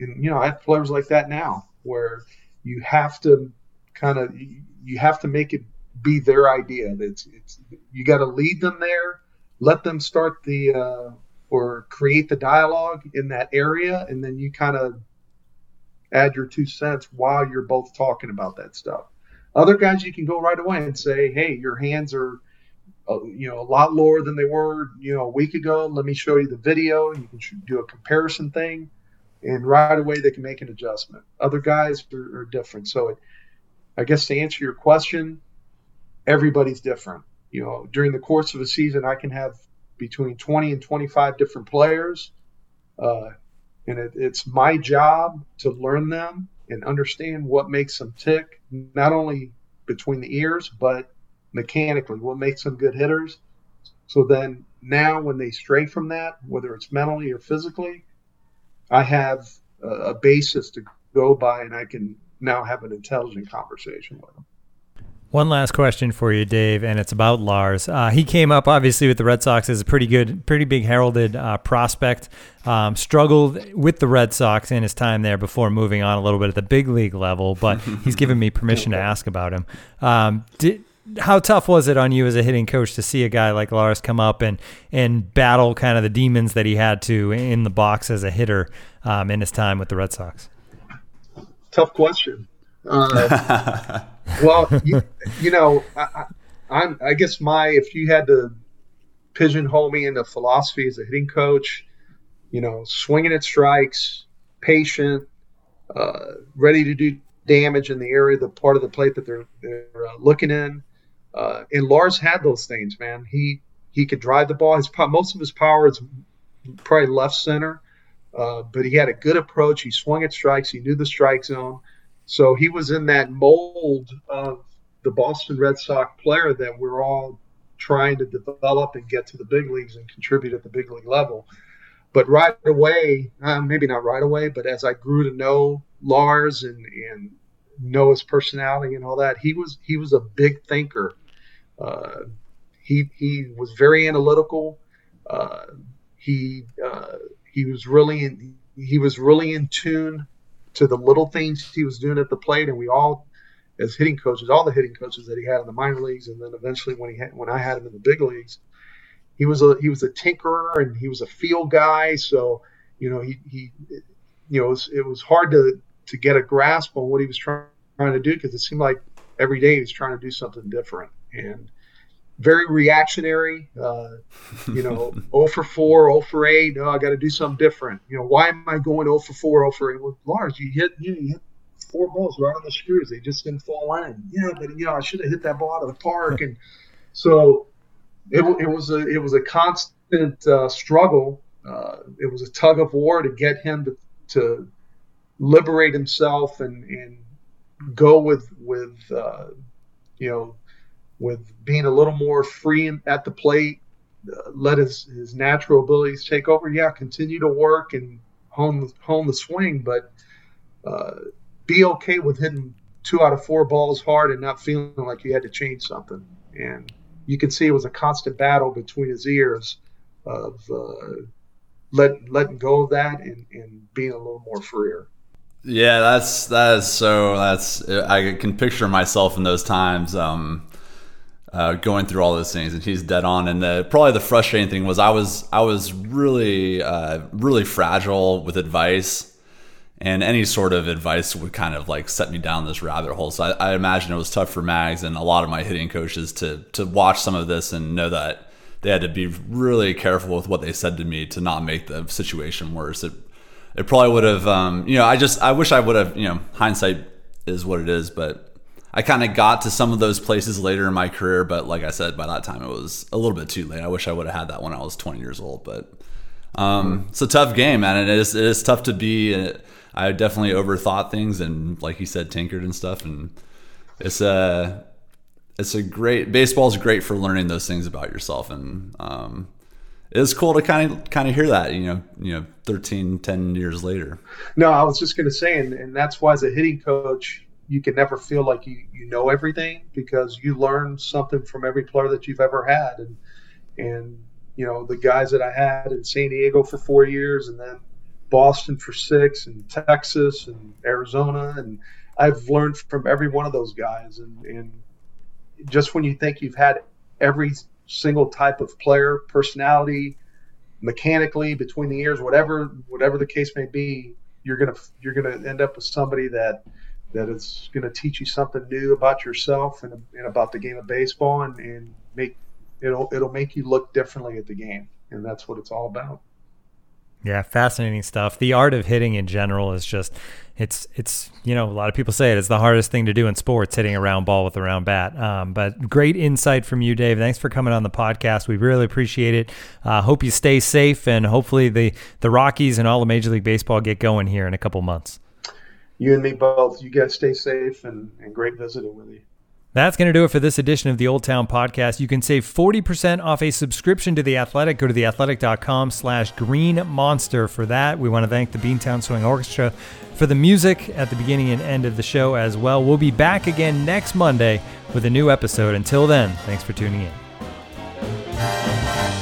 and, you know, I have players like that now where you have to kind of you have to make it be their idea. It's it's you got to lead them there, let them start the uh, or create the dialogue in that area, and then you kind of add your two cents while you're both talking about that stuff. Other guys, you can go right away and say, "Hey, your hands are." Uh, you know, a lot lower than they were, you know, a week ago. Let me show you the video. You can do a comparison thing, and right away they can make an adjustment. Other guys are, are different. So, it, I guess to answer your question, everybody's different. You know, during the course of a season, I can have between 20 and 25 different players, uh, and it, it's my job to learn them and understand what makes them tick, not only between the ears, but mechanically, what makes them good hitters. So then now when they stray from that, whether it's mentally or physically, I have a, a basis to go by and I can now have an intelligent conversation with them. One last question for you, Dave, and it's about Lars. Uh, he came up obviously with the Red Sox as a pretty good, pretty big heralded uh, prospect. Um, struggled with the Red Sox in his time there before moving on a little bit at the big league level, but he's given me permission to ask about him. Um, did, how tough was it on you as a hitting coach to see a guy like Lars come up and and battle kind of the demons that he had to in the box as a hitter um, in his time with the Red Sox? Tough question. Uh, well, you, you know, I, I'm, I guess my if you had to pigeonhole me into philosophy as a hitting coach, you know, swinging at strikes, patient, uh, ready to do damage in the area, the part of the plate that they're, they're uh, looking in. Uh, and Lars had those things, man. He he could drive the ball. His most of his power is probably left center, uh, but he had a good approach. He swung at strikes. He knew the strike zone, so he was in that mold of the Boston Red Sox player that we're all trying to develop and get to the big leagues and contribute at the big league level. But right away, uh, maybe not right away, but as I grew to know Lars and and know his personality and all that, he was he was a big thinker uh, he he was very analytical. Uh, he uh, he was really in, he was really in tune to the little things he was doing at the plate, and we all, as hitting coaches, all the hitting coaches that he had in the minor leagues, and then eventually when he had, when I had him in the big leagues, he was a he was a tinkerer and he was a field guy. So you know he he you know it was, it was hard to to get a grasp on what he was trying, trying to do because it seemed like every day he was trying to do something different and very reactionary. Uh, you know, 0 for 4, 0 for 8. No, I got to do something different. You know, why am I going 0 for 4, 0 for 8? Well, Lars, you hit, you, you hit four balls right on the screws. They just didn't fall in. Yeah, but you know, I should have hit that ball out of the park. And so it, it was a it was a constant uh, struggle. Uh, it was a tug of war to get him to, to liberate himself and and go with with uh, you know with being a little more free at the plate, uh, let his, his natural abilities take over. Yeah, continue to work and hone hone the swing, but uh, be okay with hitting two out of four balls hard and not feeling like you had to change something. And you can see it was a constant battle between his ears of uh, let, letting go of that and, and being a little more freer. Yeah, that's that is so. That's I can picture myself in those times. Um, uh, going through all those things, and he's dead on. And the, probably the frustrating thing was I was I was really uh, really fragile with advice, and any sort of advice would kind of like set me down this rabbit hole. So I, I imagine it was tough for Mags and a lot of my hitting coaches to to watch some of this and know that they had to be really careful with what they said to me to not make the situation worse. It it probably would have um, you know I just I wish I would have you know hindsight is what it is, but I kind of got to some of those places later in my career, but like I said, by that time it was a little bit too late. I wish I would have had that when I was 20 years old, but um, it's a tough game, man. And it is, it is tough to be. I definitely overthought things and, like you said, tinkered and stuff. And it's a, it's a great baseball's great for learning those things about yourself. And um, it's cool to kind of kind of hear that, you know, you know, 13, 10 years later. No, I was just going to say, and, and that's why as a hitting coach, you can never feel like you, you know everything because you learn something from every player that you've ever had. And and you know the guys that I had in San Diego for four years and then Boston for six and Texas and Arizona. And I've learned from every one of those guys. And, and just when you think you've had every single type of player personality mechanically between the ears whatever whatever the case may be you're gonna you're gonna end up with somebody that that it's going to teach you something new about yourself and, and about the game of baseball and, and make it'll it'll make you look differently at the game. And that's what it's all about. Yeah fascinating stuff. The art of hitting in general is just it's it's you know a lot of people say it it's the hardest thing to do in sports hitting a round ball with a round bat. Um, but great insight from you dave. Thanks for coming on the podcast. We really appreciate it. Uh, hope you stay safe and hopefully the the rockies and all the major league baseball get going here in a couple months you and me both. You guys stay safe and, and great visiting with you. That's going to do it for this edition of the Old Town Podcast. You can save 40% off a subscription to The Athletic. Go to theathletic.com slash green monster for that. We want to thank the Beantown Swing Orchestra for the music at the beginning and end of the show as well. We'll be back again next Monday with a new episode. Until then, thanks for tuning in.